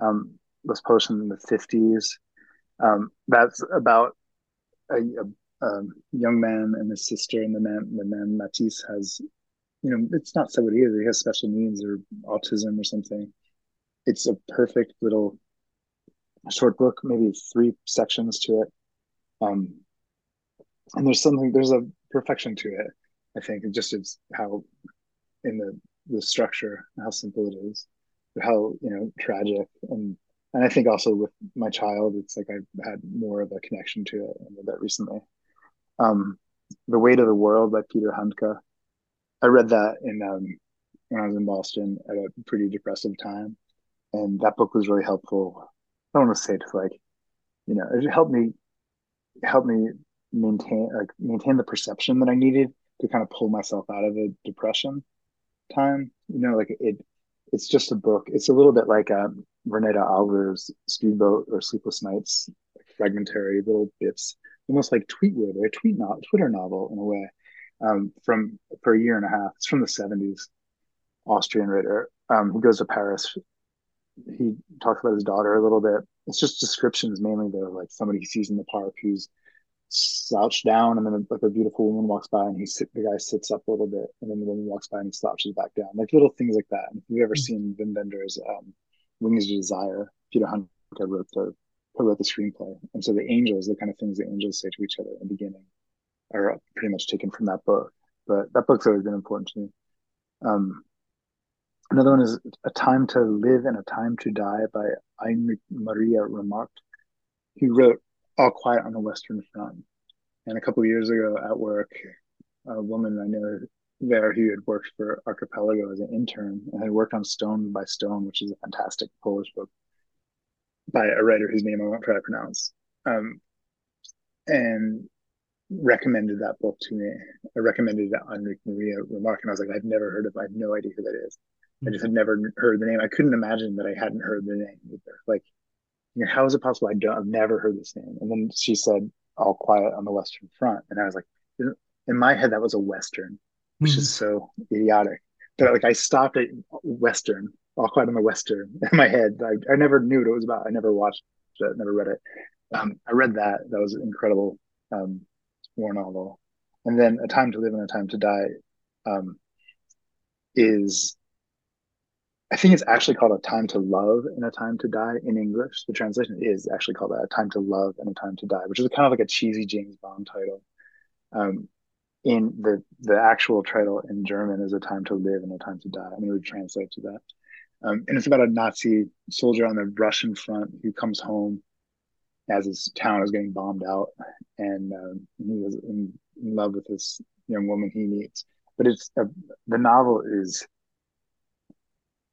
Um, was published in the 50s. Um, that's about a, a, a, young man and his sister, and the man, the man Mattis has, you know, it's not so what he is. He has special needs or autism or something. It's a perfect little short book, maybe three sections to it. Um, and there's something, there's a perfection to it. I think it just is how in the the structure, how simple it is, how you know tragic, and and I think also with my child, it's like I've had more of a connection to it and that recently. Um, the Weight of the World by Peter Handke. I read that in um, when I was in Boston at a pretty depressive time, and that book was really helpful. I don't want to say to like, you know, it helped me help me maintain like maintain the perception that I needed to kind of pull myself out of a depression time. You know, like it it's just a book. It's a little bit like um, Renata Adler's Speedboat or Sleepless Nights, like fragmentary little bits, almost like Tweetwood or a tweet no- Twitter novel in a way. Um, from for a year and a half. It's from the seventies. Austrian writer. Um, he goes to Paris. He talks about his daughter a little bit. It's just descriptions mainly though, like somebody he sees in the park who's slouched down, and then like a beautiful woman walks by, and he sit, the guy sits up a little bit, and then the woman walks by and he slouches back down, like little things like that. And if you've ever mm-hmm. seen Wim Wenders' um, Wings of Desire, Peter Handke wrote the wrote the screenplay, and so the angels, the kind of things the angels say to each other in the beginning, are pretty much taken from that book. But that book's always been important to me. Um, another one is A Time to Live and a Time to Die by Heinrich Maria Remarque. He wrote all quiet on the Western Front. And a couple of years ago at work, a woman I know there who had worked for Archipelago as an intern and had worked on Stone by Stone, which is a fantastic Polish book by a writer whose name I won't try to pronounce, um, and recommended that book to me. I recommended it on Maria Remarque, and I was like, I've never heard of. It. I have no idea who that is. I just had never heard the name. I couldn't imagine that I hadn't heard the name either. Like you know, how is it possible? I don't, I've never heard this name. And then she said, all quiet on the Western front. And I was like, in my head, that was a Western, which mm-hmm. is so idiotic. But like, I stopped at Western, all quiet on the Western in my head. I, I never knew what it was about. I never watched it, never read it. Um, I read that. That was an incredible um, war novel. And then A Time to Live and A Time to Die um, is I think it's actually called A Time to Love and A Time to Die in English. The translation is actually called A Time to Love and A Time to Die, which is kind of like a cheesy James Bond title. Um, in the the actual title in German is A Time to Live and A Time to Die. I'm going to translate to that. Um, and it's about a Nazi soldier on the Russian front who comes home as his town is getting bombed out, and um, he was in, in, love with this young woman he meets. But it's a, the novel is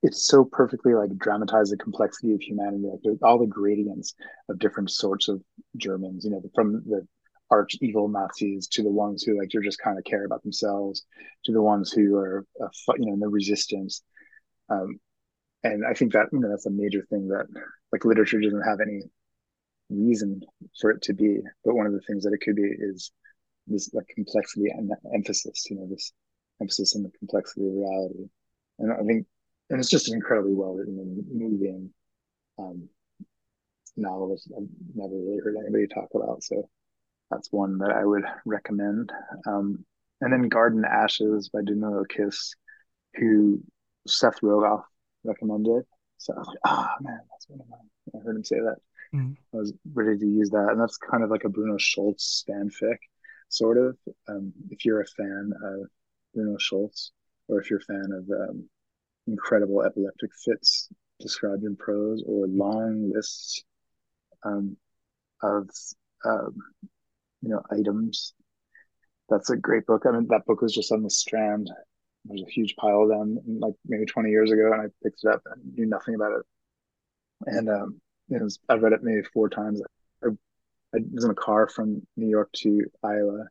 it's so perfectly like dramatized the complexity of humanity, like all the gradients of different sorts of Germans, you know, from the arch evil Nazis to the ones who like they just kind of care about themselves, to the ones who are, uh, you know, in the resistance. Um, and I think that you know that's a major thing that like literature doesn't have any reason for it to be, but one of the things that it could be is this like complexity and emphasis, you know, this emphasis on the complexity of reality. And I think and it's just an incredibly well written and moving um, novel that I've never really heard anybody talk about. So that's one that I would recommend. Um, and then Garden Ashes by Danilo Kiss, who Seth Rogoff recommended. So I was like, ah, oh, man, that's one of mine. I heard him say that. Mm. I was ready to use that. And that's kind of like a Bruno Schulz fanfic, sort of. Um, if you're a fan of Bruno Schulz, or if you're a fan of um, incredible epileptic fits described in prose or long lists um, of um, you know items. That's a great book. I mean, that book was just on the Strand. There's a huge pile of them, like maybe 20 years ago, and I picked it up and knew nothing about it. and um, it was, I've read it maybe four times. I, I was in a car from New York to Iowa,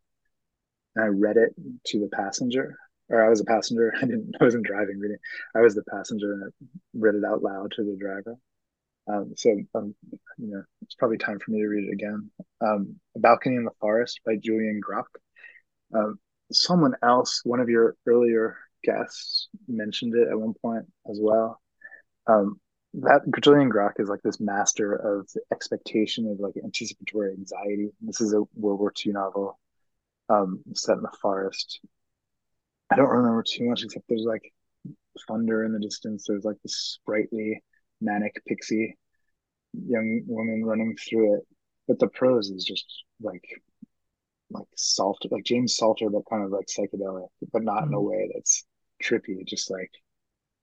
and I read it to the passenger, or I was a passenger. I didn't, I wasn't driving reading. I was the passenger, and I read it out loud to the driver. Um, so, um, you know, it's probably time for me to read it again. Um, a Balcony in the Forest by Julien Gracq. Um, someone else, one of your earlier guests, mentioned it at one point as well. Um, that Julien Gracq is like this master of expectation of like anticipatory anxiety. This is a World War II novel um, set in the forest. I don't remember too much except there's like thunder in the distance. There's like this sprightly manic pixie young woman running through it. But the prose is just like like Salter, like James Salter, but kind of like psychedelic, but not in a mm-hmm. way that's trippy. Just like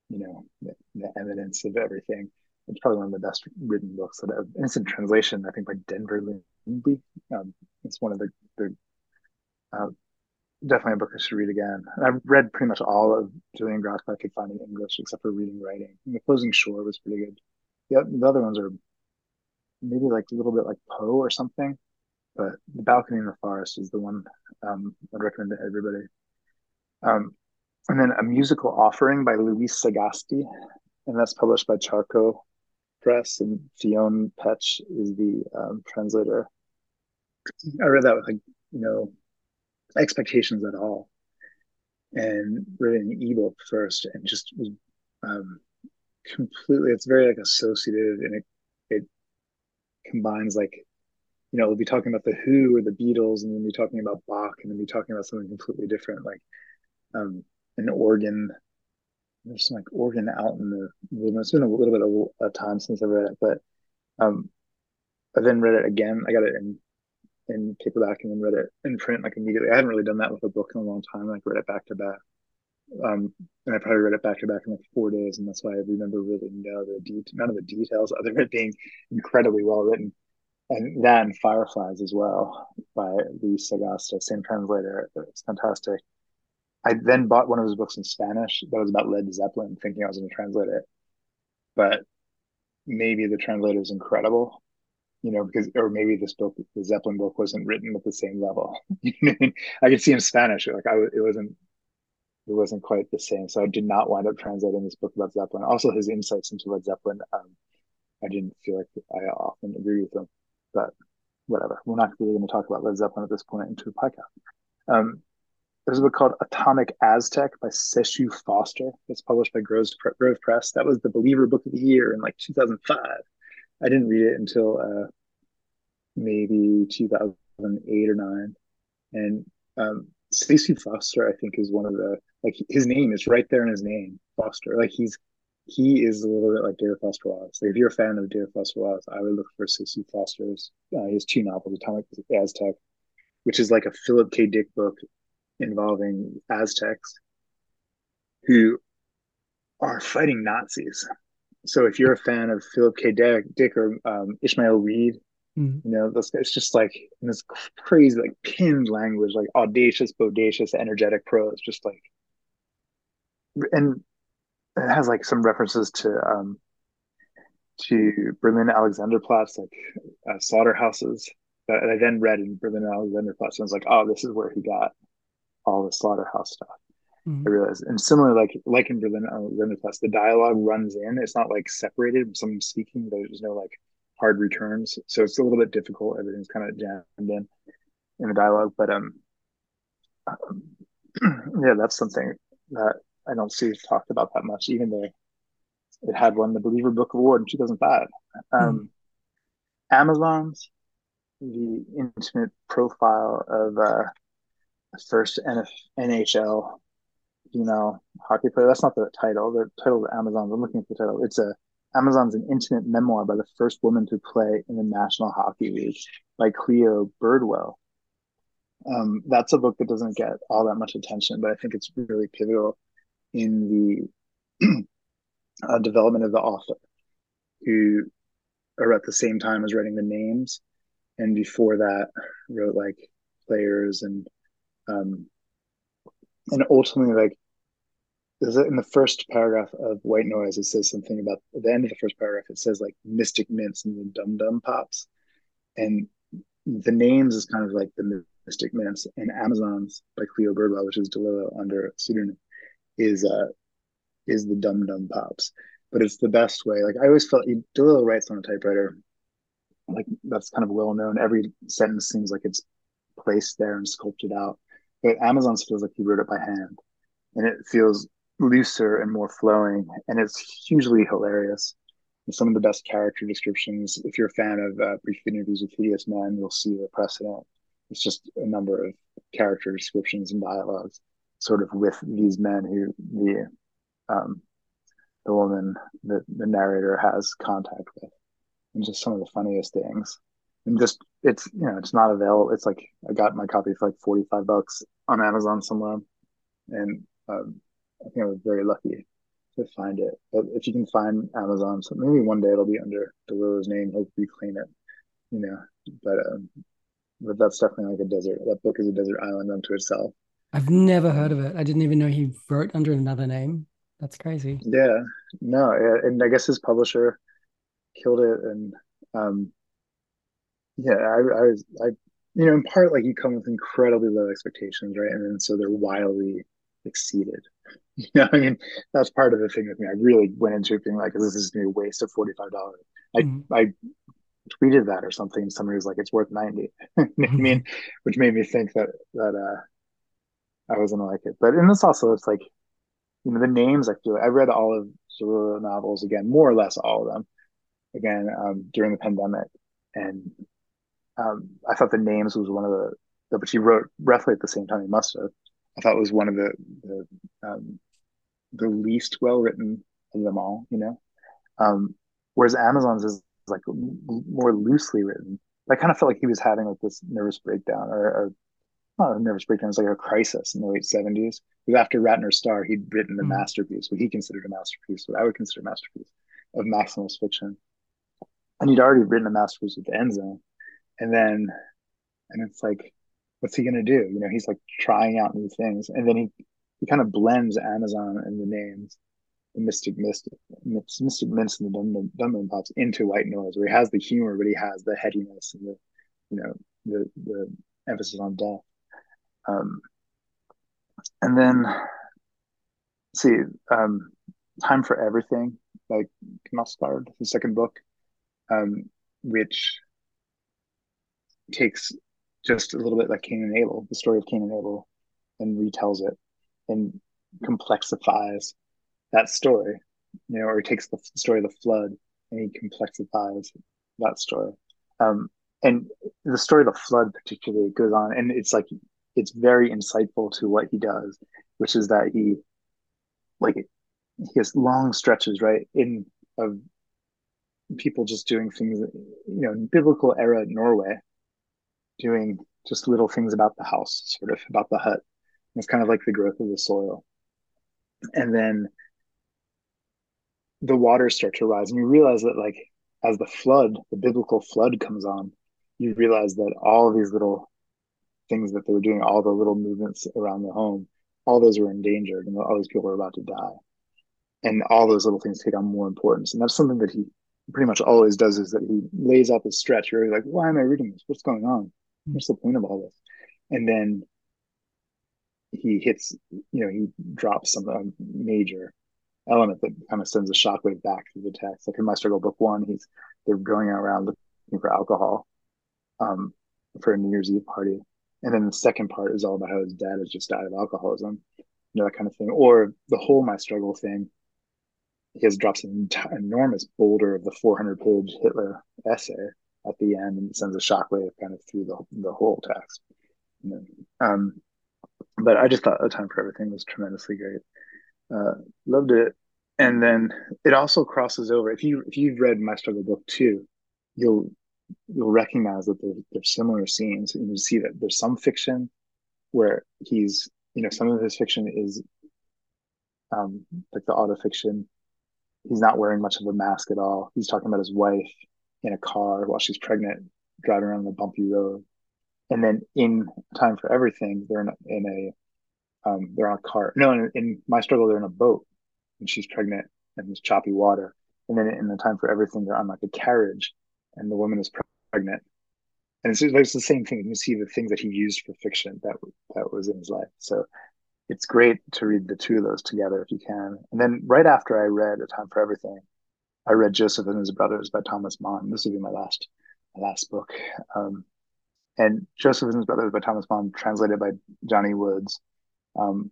you know the, the, evidence of everything. It's probably one of the best written books that I've. It's in translation, I think, by Denver Lindsey. Um, it's one of the the uh, definitely a book I should read again. I've read pretty much all of Julien Gracq I could find in English, except for reading writing. And the Closing Shore was pretty good. Yeah, the other ones are maybe like a little bit like Poe or something. But The Balcony in the Forest is the one um, I'd recommend to everybody. Um, and then a musical offering by Luis Sagasti, and that's published by Charco Press, and Fionn Petch is the um, translator. I read that with like you know expectations at all, and read in ebook first, and just was um, completely. It's very like associative, and it it combines like you know we'll be talking about the Who or the Beatles, and then be talking about Bach, and then be talking about something completely different, like um, an organ. There's some like organ out in the wilderness. It's been a little bit of a time since I read it, but um, I then read it again. I got it in in paperback and then read it in print like immediately. I hadn't really done that with a book in a long time. Like read it back to back. Um, and I probably read it back to back in like four days, and that's why I remember really know the de- none of the details other than it being incredibly well written. And that and Fireflies as well by Luis Sagasti, same translator. It's fantastic. I then bought one of his books in Spanish that was about Led Zeppelin, thinking I was going to translate it. But maybe the translator is incredible, you know, because or maybe this book, the Zeppelin book, wasn't written at the same level. I could see in Spanish, like I, it wasn't, it wasn't quite the same. So I did not wind up translating this book about Zeppelin. Also, his insights into Led Zeppelin, um, I didn't feel like I often agree with them, but whatever. We're not really going to talk about Led Zeppelin at this point into the podcast. Um, there's a book called Atomic Aztec by Seshu Foster. It's published by Grove, Grove Press. That was the Believer Book of the Year in like 2005. I didn't read it until uh, maybe 2008 or nine. And um, Seshu Foster, I think, is one of the like his name is right there in his name, Foster. Like he's he is a little bit like David Foster Wallace. Like if you're a fan of David Foster Wallace, I would look for Seshu Foster's uh, his two novels, Atomic Aztec, which is like a Philip K. Dick book involving Aztecs who are fighting Nazis. So if you're a fan of Philip K. Dick, or um, Ishmael Reed, mm. you know, it's just like this crazy, like pinned language, like audacious, bodacious, energetic prose, just like, and it has like some references to um, to Berlin Alexanderplatz, like uh, slaughterhouses that I then read in Berlin Alexanderplatz, and I was like, oh, this is where he got all the slaughterhouse stuff. Mm-hmm. I realized, and similarly, like like in Berlin Alexanderplatz, the dialogue runs in. It's not like separated. Someone speaking. There's no like hard returns, so it's a little bit difficult. Everything's kind of jammed in in the dialogue, but um, um yeah, that's something that I don't see talked about that much, even though it had won the Believer Book Award in 2005. Um, mm. Amazons, the intimate profile of uh, first NF- NHL female hockey player. That's not the title. The title of Amazon. I'm looking at the title. It's a Amazon's an intimate memoir by the first woman to play in the National Hockey League, by Cleo Birdwell. Um, that's a book that doesn't get all that much attention, but I think it's really pivotal in the uh, development of the author, who are at the same time as writing the names, and before that wrote like players and um, and ultimately like in the first paragraph of White Noise, it says something about at the end of the first paragraph. It says like Mystic Mints and the Dum Dum Pops, and the names is kind of like the Mystic Mints and Amazons by Cleo Birdwell, which is DeLillo under pseudonym, is uh is the Dum Dum Pops. But it's the best way. Like I always felt DeLillo writes on a typewriter, like that's kind of well known. Every sentence seems like it's placed there and sculpted out. But Amazon's feels like he wrote it by hand, and it feels looser and more flowing, and it's hugely hilarious. And some of the best character descriptions. If you're a fan of uh, Brief Interviews with Hideous Men, you'll see the precedent. It's just a number of character descriptions and dialogues, sort of with these men who the um, the woman that the narrator has contact with, and just some of the funniest things. And just it's you know it's not available. It's like I got my copy for like forty five bucks on Amazon somewhere, and um, I think I was very lucky to find it. But if you can find Amazon, so maybe one day it'll be under DeLillo's name. He'll reclaim it, you know. But um, but that's definitely like a desert. That book is a desert island unto itself. I've never heard of it. I didn't even know he wrote under another name. That's crazy. Yeah, no, and I guess his publisher killed it, and um, yeah, I, I was, I, you know, in part like you come with incredibly low expectations, right, and then so they're wildly exceeded. You know, I mean, that's part of the thing with me. I really went into it being like, "This is gonna be a waste of forty five dollars." I mm-hmm. I tweeted that or something, and somebody was like, "It's worth 90 I mean, which made me think that that uh, I wasn't like it. But in this also, it's like, you know, the names. I feel like I read all of Zorro novels again, more or less all of them, again um, during the pandemic, and um, I thought the names was one of the. But she wrote roughly at the same time he must have. I thought it was one of the the um, the least well written of them all, you know. Um, whereas Amazon's is like more loosely written. I kind of felt like he was having like this nervous breakdown or, or not a nervous breakdown, it's like a crisis in the late 70s. Because after Ratner's Star, he'd written a mm. masterpiece, what he considered a masterpiece, what I would consider a masterpiece of maximalist fiction. And he'd already written a masterpiece with the End Zone. And then, and it's like, what's he to do? You know, he's like trying out new things. And then he, he kind of blends Amazon and the names, the Mystic Mist, Mystic Mints and the Dum Dum Pops into White Noise, where he has the humor, but he has the headiness and the, you know, the, the emphasis on death. Um, and then, see, um, Time for Everything by Knausgaard, the second book, um, which takes just a little bit like Cain and Abel, the story of Cain and Abel, and retells it and complexifies that story, you know, or takes the story of the flood and he complexifies that story. Um, and the story of the flood particularly goes on, and it's like it's very insightful to what he does, which is that he like he has long stretches right in of people just doing things, you know, in biblical era Norway, doing just little things about the house, sort of about the hut. It's kind of like the growth of the soil. And then the waters start to rise, and you realize that, like, as the flood, the biblical flood comes on, you realize that all these little things that they were doing, all the little movements around the home, all those were endangered, and all these people were about to die. And all those little things take on more importance. And that's something that he pretty much always does is that he lays out the stretch. You're like, why am I reading this? What's going on? What's the point of all this? And then he hits, you know, he drops some major element that kind of sends a shockwave back through the text. Like in My Struggle Book One, he's they're going around looking for alcohol um, for a New Year's Eve party, and then the second part is all about how his dad has just died of alcoholism, you know, that kind of thing. Or the whole My Struggle thing. He has drops an enormous boulder of the 400 page Hitler essay at the end and sends a shockwave kind of through the, the whole text. Um, but I just thought A Time for Everything was tremendously great. Uh, loved it. And then it also crosses over. If you if you've read My Struggle Book Two, you'll you'll recognize that there's, there's similar scenes, and you see that there's some fiction where he's you know some of his fiction is um, like the auto fiction. He's not wearing much of a mask at all. He's talking about his wife in a car while she's pregnant, driving around a bumpy road. And then in Time for Everything, they're in in a Um, they're on a car. No, in, in my struggle, they're in a boat, and she's pregnant, and there's choppy water. And then in the time for everything, they're on like a carriage, and the woman is pregnant. And it's, it's the same thing. You see the things that he used for fiction that that was in his life. So it's great to read the two of those together if you can. And then right after I read A Time for Everything, I read Joseph and His Brothers by Thomas Mann. This will be my last my last book. Um, and Joseph and His Brothers by Thomas Mann, translated by Johnny Woods. Um,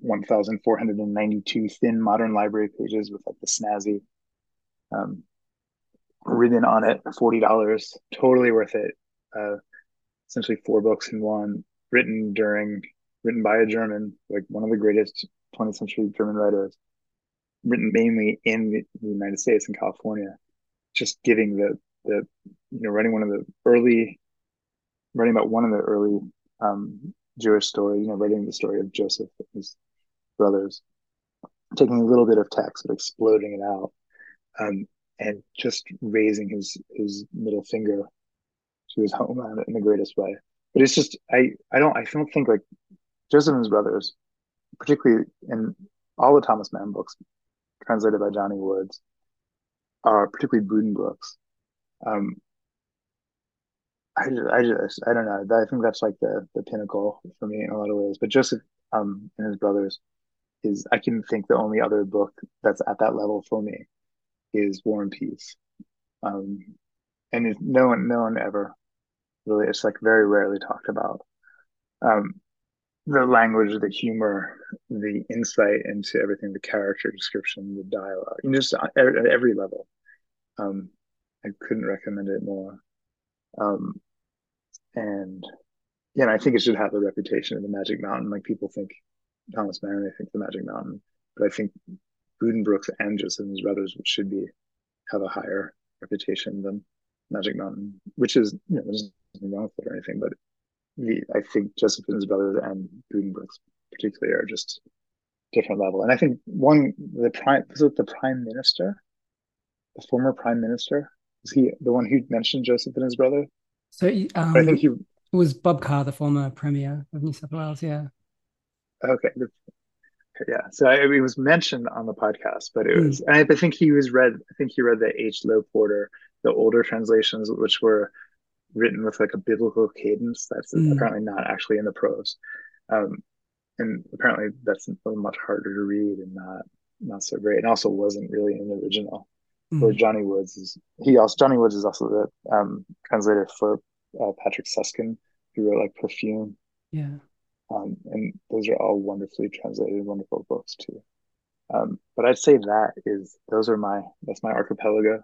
1,492 thin modern library pages with like the snazzy um, written on it, $40, totally worth it. Uh, essentially four books in one, written during, written by a German, like one of the greatest 20th century German writers, written mainly in the, United States in California, just giving the, the, you know, writing one of the early, writing about one of the early um, Jewish stories, you know, writing the story of Joseph and his brothers, taking a little bit of text but exploding it out, um, and just raising his his middle finger to his homeland in the greatest way. But it's just I I don't I don't think like Joseph and his brothers, particularly in all the Thomas Mann books translated by Johnny Woods, are particularly Buddenbrooks. Um, I just, I just, I don't know. I think that's like the the pinnacle for me in a lot of ways. But Joseph um, and his brothers is, I can think the only other book that's at that level for me is War and Peace. Um, and no one, no one ever really, it's like very rarely talked about. Um, the language, the humor, the insight into everything, the character description, the dialogue, you know, just at every level. Um, I couldn't recommend it more. Um, and yeah, and I think it should have the reputation of the Magic Mountain. Like people think Thomas Mann, they think the Magic Mountain, but I think Buddenbrooks and Joseph and his brothers should be have a higher reputation than Magic Mountain, which is you know there's nothing wrong with it or anything, but the, I think Joseph and his brothers and Buddenbrooks particularly are just different level. And I think one the prime was it the prime minister, the former prime minister, is he the one who mentioned Joseph and his brother? So um, I think he it was Bob Carr, the former premier of New South Wales. Yeah. Okay. Yeah. So I, it was mentioned on the podcast, but it hmm. was. I, I think he was read. I think he read the H. Low Porter, the older translations, which were written with like a biblical cadence. That's mm. apparently not actually in the prose, um, and apparently that's much harder to read and not not so great, and also wasn't really in the original. Mm. Where Johnny Woods is, he also Johnny Woods is also the um, translator for uh, Patrick Süskind, who wrote like Perfume. Yeah. Um, and those are all wonderfully translated, wonderful books too. Um, but I'd say that is those are my that's my archipelago.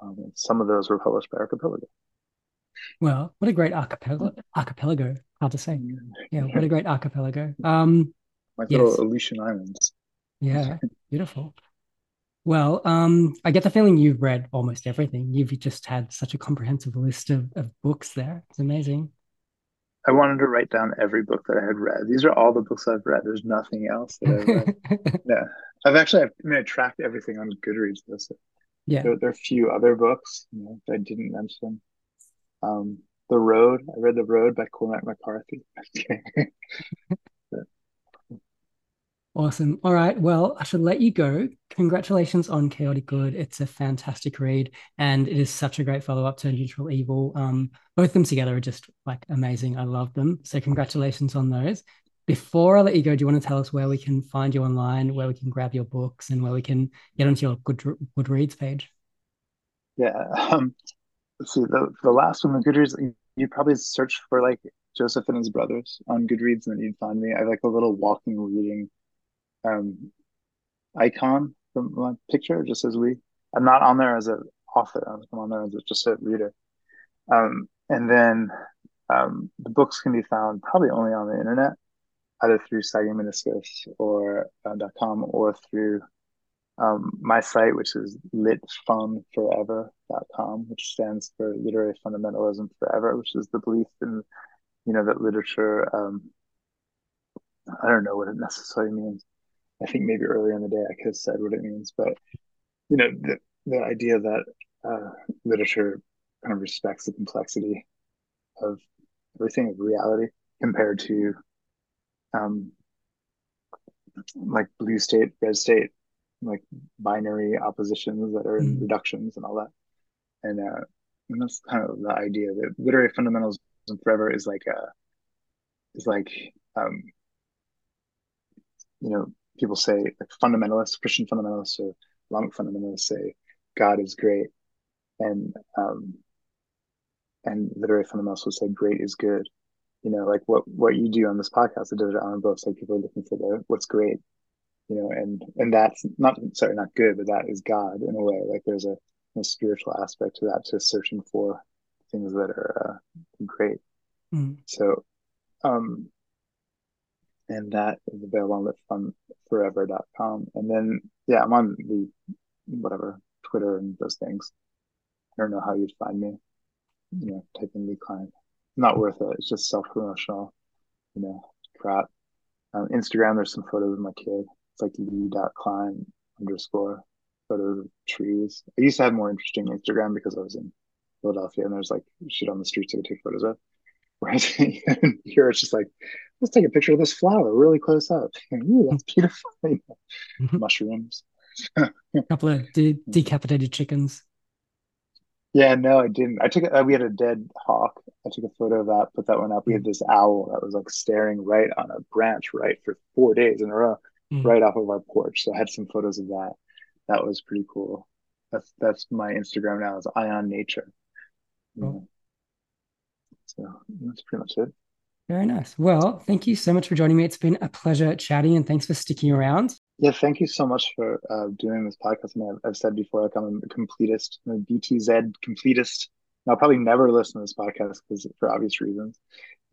Um, some of those were published by Archipelago. Well, what a great archipelago! Archipelago, hard to say. Yeah, what a great archipelago. Um, my yes. little Aleutian Islands. Yeah, beautiful. Well, um, I get the feeling you've read almost everything. You've just had such a comprehensive list of, of books there. It's amazing. I wanted to write down every book that I had read. These are all the books I've read. There's nothing else that I've read. yeah. I've actually, I mean, I tracked everything on Goodreads. Though, so yeah. There, there, are a few other books you know, I didn't mention. Um, the Road. I read The Road by Cormac McCarthy. Awesome. All right. Well, I should let you go. Congratulations on Chaotic Good. It's a fantastic read, and it is such a great follow up to Neutral Evil. Um, both of them together are just like amazing. I love them. So congratulations on those. Before I let you go, do you want to tell us where we can find you online, where we can grab your books, and where we can get onto your Good Goodreads page? Yeah. Um, see. The the last one, the Goodreads, you probably search for like Joseph and his brothers on Goodreads, and then you'd find me. I have like a little walking reading um, icon from my picture, just as we. I'm not on there as an author. I'm on there as a, just a reader. Um, and then um, the books can be found probably only on the internet, either through Sagging Meniscus or uh, .com or through um, my site, which is litfunforever.com, which stands for Literary Fundamentalism Forever, which is the belief in, you know, that literature. Um, I don't know what it necessarily means, I think maybe earlier in the day I could have said what it means, but you know, the, the idea that uh, literature kind of respects the complexity of everything of reality compared to um, like blue state, red state, like binary oppositions that are mm. reductions and all that. And uh, and that's kind of the idea that literary fundamentalism forever is like a is like um, you know people say like fundamentalists, Christian fundamentalists or Islamic fundamentalists say God is great, and um, and literary fundamentalists would say great is good. You know, like what what you do on this podcast, the Desert Island Books, like people are looking for the what's great, you know, and and that's not sorry, not good, but that is God in a way. Like there's a, a spiritual aspect to that, to searching for things that are uh, great. Mm. So, um, and that is available on litfunforever.com. And then, yeah, I'm on the whatever Twitter and those things. I don't know how you'd find me. You know, type in Lee Klein. Not worth it. It's just self promotional, you know, crap. Um, Instagram, there's some photos of my kid. It's like lee.klein underscore photos of trees. I used to have more interesting Instagram because I was in Philadelphia and there's like shit on the streets I could take photos of. Right here, it's just like, let's take a picture of this flower really close up. Ooh, that's beautiful. Mm-hmm. Mushrooms. a couple of de- decapitated chickens. Yeah, no, I didn't. I took. Uh, we had a dead hawk. I took a photo of that. Put that one up. We had mm. this owl that was like staring right on a branch, right for four days in a row, mm-hmm. right off of our porch. So I had some photos of that. That was pretty cool. That's that's my Instagram now. Is Ion Nature. Cool. So that's pretty much it. Very nice. Well, thank you so much for joining me. It's been a pleasure chatting, and thanks for sticking around. Yeah, thank you so much for uh, doing this podcast. I mean, I've, I've, said before, like I'm a completist, I'm a BTZ completist. And I'll probably never listen to this podcast because for obvious reasons,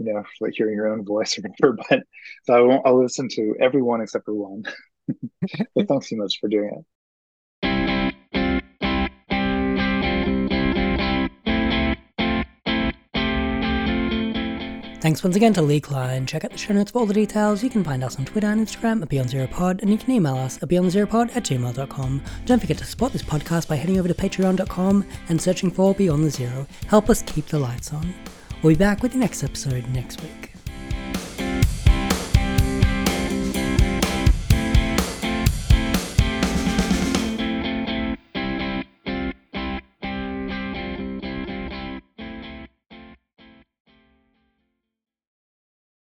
you know, like hearing your own voice or whatever. But so I won't. I'll listen to everyone except for one. but thanks so much for doing it. Thanks once again to Lee Klein. Check out the show notes for all the details. You can find us on Twitter and Instagram at BeyondZeroPod, and you can email us at BeyondZeroPod at gmail.com. Don't forget to support this podcast by heading over to patreon.com and searching for Beyond the Zero. Help us keep the lights on. We'll be back with the next episode next week.